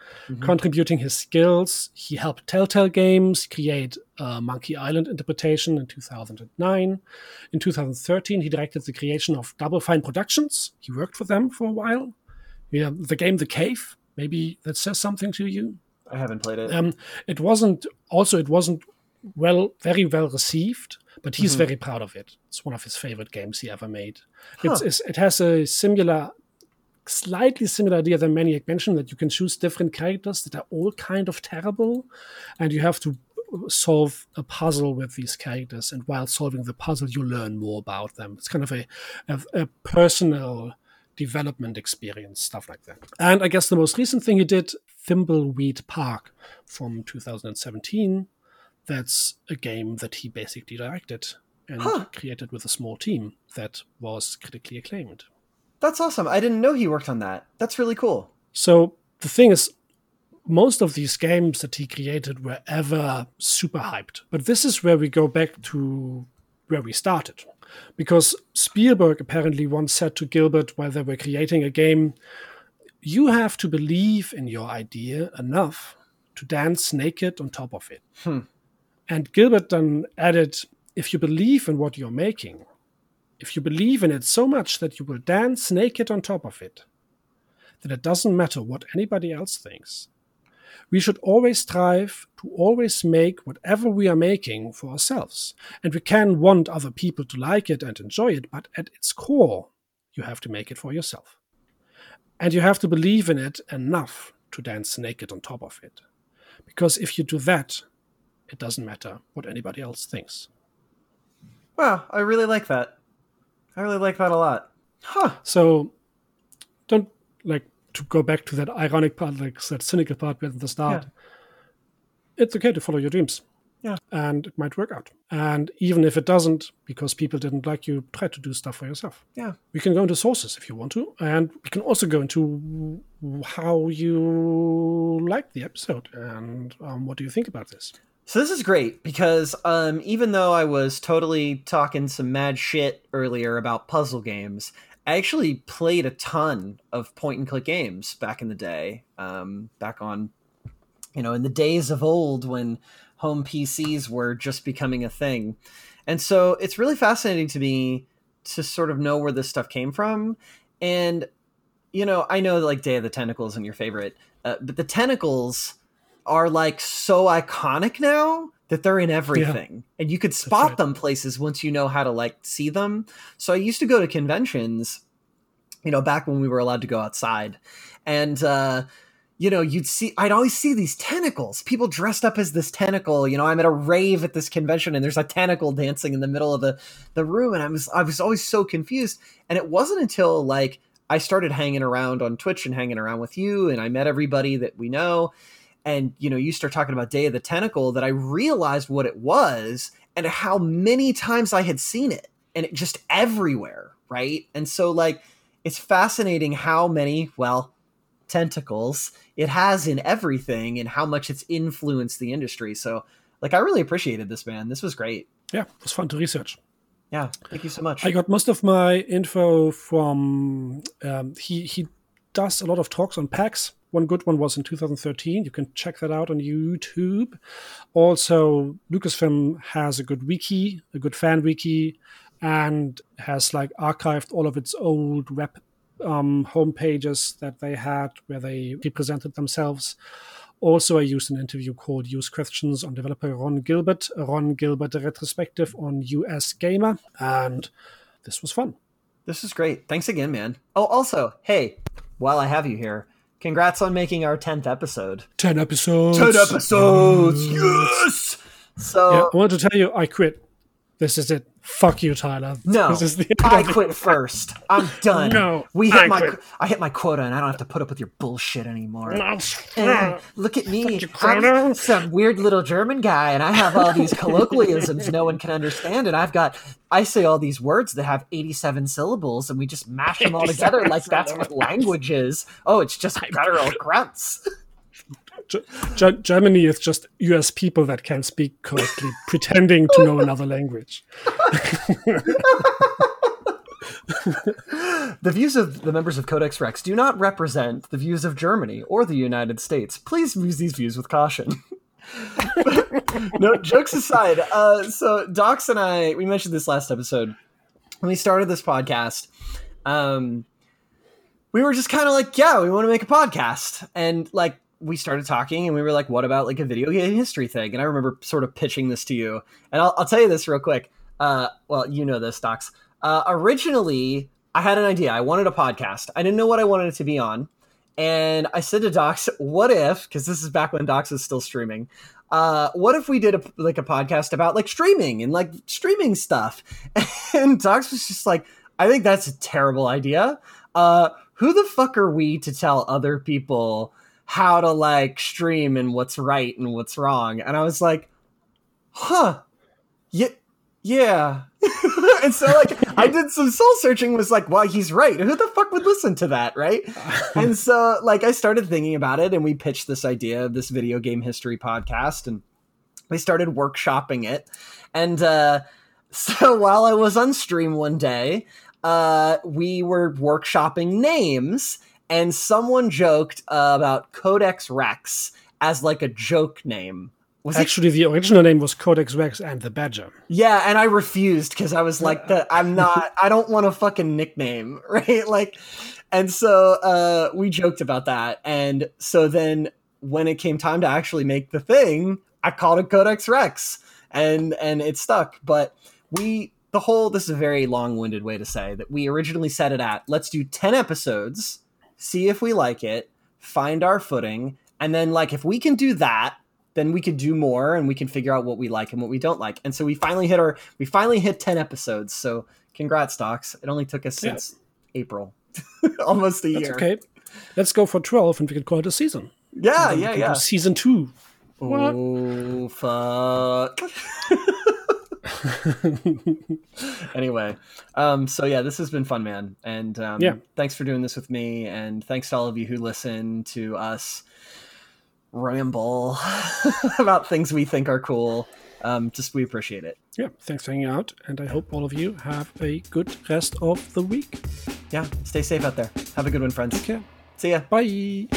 contributing his skills. He helped Telltale Games create a Monkey Island interpretation in 2009. In 2013, he directed the creation of Double Fine Productions. He worked for them for a while. Yeah, the game The Cave. Maybe that says something to you. I haven't played it. Um, it wasn't also it wasn't well very well received, but he's Mhm. very proud of it. It's one of his favorite games he ever made. It's, Huh. it's, it has a similar, slightly similar idea than Maniac Mansion that you can choose different characters that are all kind of terrible, and you have to solve a puzzle with these characters. And while solving the puzzle, you learn more about them. It's kind of a, a, a personal development experience, stuff like that. And I guess the most recent thing he did, Thimbleweed Park from 2017, that's a game that he basically directed and Huh. created with a small team that was critically acclaimed. That's awesome. I didn't know he worked on that. That's really cool. So the thing is, most of these games that he created were ever super hyped. But this is where we go back to where we started. Because Spielberg apparently once said to Gilbert while they were creating a game, you have to believe in your idea enough to dance naked on top of it. Hmm. And Gilbert then added, if you believe in what you're making, if you believe in it so much that you will dance naked on top of it, then it doesn't matter what anybody else thinks. We should always strive to always make whatever we are making for ourselves. And we can want other people to like it and enjoy it, but at its core, you have to make it for yourself. And you have to believe in it enough to dance naked on top of it. Because if you do that, it doesn't matter what anybody else thinks. Wow, I really like that. I really like that a lot. Huh. So don't like to go back to that ironic part, like that cynical part at the start. Yeah. It's okay to follow your dreams. Yeah. And it might work out. And even if it doesn't, because people didn't like you, try to do stuff for yourself. Yeah. We can go into sources if you want to. And we can also go into how you like the episode and um, what do you think about this. So this is great because um, even though I was totally talking some mad shit earlier about puzzle games, I actually played a ton of point and click games back in the day. Um, back on, you know, in the days of old when home PCs were just becoming a thing. And so it's really fascinating to me to sort of know where this stuff came from. And, you know, I know like Day of the Tentacles isn't your favorite, uh, but the tentacles are like so iconic now that they're in everything. Yeah. and you could spot right. them places once you know how to like see them. So i used to go to conventions you know back when we were allowed to go outside. And uh you know you'd see i'd always see these tentacles people dressed up as this tentacle. You know i'm at a rave at this convention and there's a tentacle dancing in the middle of the the room. And i was i was always so confused. And it wasn't until like i started hanging around on twitch and hanging around with you and i met everybody that we know and you know you start talking about day of the tentacle that i realized what it was and how many times i had seen it and it just everywhere right? And so like it's fascinating how many well tentacles it has in everything and how much it's influenced the industry. So like i really appreciated this man. This was great. Yeah it was fun to research. Yeah thank you so much. I got most of my info from um, he he does a lot of talks on PAX one good one was in 2013. You can check that out on YouTube. Also, Lucasfilm has a good wiki, a good fan wiki, and has like archived all of its old web um, home pages that they had where they represented themselves. Also, I used an interview called Use Questions on developer Ron Gilbert, Ron Gilbert retrospective on US Gamer, and this was fun. This is great. Thanks again, man. Oh, also, hey, while I have you here, Congrats on making our 10th episode. 10 episodes. 10 episodes. Yes. So yeah, I want to tell you I quit. This is it. Fuck you, Tyler. No, I quit [LAUGHS] first. I'm done. No, we hit I my quit. I hit my quota, and I don't have to put up with your bullshit anymore. No, and look at me, I'm some weird little German guy, and I have all these colloquialisms no one can understand, and I've got I say all these words that have 87 syllables, and we just mash them all together like that's what language is. Oh, it's just guttural grunts. [LAUGHS] G- Germany is just US people that can speak correctly, [LAUGHS] pretending to know another language. [LAUGHS] the views of the members of Codex Rex do not represent the views of Germany or the United States. Please use these views with caution. [LAUGHS] no, jokes aside, uh, so Docs and I, we mentioned this last episode. When we started this podcast, um, we were just kind of like, yeah, we want to make a podcast. And like, we started talking and we were like, what about like a video game history thing? And I remember sort of pitching this to you. And I'll, I'll tell you this real quick. Uh, well, you know this, Docs. Uh, originally, I had an idea. I wanted a podcast. I didn't know what I wanted it to be on. And I said to Docs, what if, because this is back when Docs was still streaming, uh, what if we did a, like a podcast about like streaming and like streaming stuff? [LAUGHS] And Docs was just like, I think that's a terrible idea. Uh, who the fuck are we to tell other people how to like stream and what's right and what's wrong. And I was like, huh, yeah, yeah. [LAUGHS] and so like I did some soul searching was like, well, he's right. Who the fuck would listen to that, right? [LAUGHS] and so like I started thinking about it and we pitched this idea of this video game history podcast and we started workshopping it. And uh [LAUGHS] so while I was on stream one day, uh we were workshopping names and someone joked uh, about Codex Rex as like a joke name Was it? Actually, the original name was Codex Rex and the Badger. Yeah, and I refused because I was like, the, I'm [LAUGHS] not, I don't want a fucking nickname, [LAUGHS] right? Like, and so uh, we joked about that. And so then when it came time to actually make the thing, I called it Codex Rex, and and it stuck. But we, the whole, this is a very long-winded way to say that we originally set it at let's do ten episodes, see if we like it, find our footing, and then like if we can do that then we could do more and we can figure out what we like and what we don't like. And so we finally hit our we finally hit 10 episodes. So congrats docs. It only took us Yeah. since April. [LAUGHS] Almost a That's year. okay. Let's go for 12 and we could call it a season. Yeah, yeah, yeah. Season 2. What? Oh fuck. [LAUGHS] [LAUGHS] anyway, um, so yeah, this has been fun, man, and um, Yeah. thanks for doing this with me, and thanks to all of you who listen to us ramble [LAUGHS] about things we think are cool. Um, just we appreciate it. Yeah, thanks for hanging out. And I hope all of you have a good rest of the week. Yeah, stay safe out there. Have a good one, friends. Okay. See ya. Bye.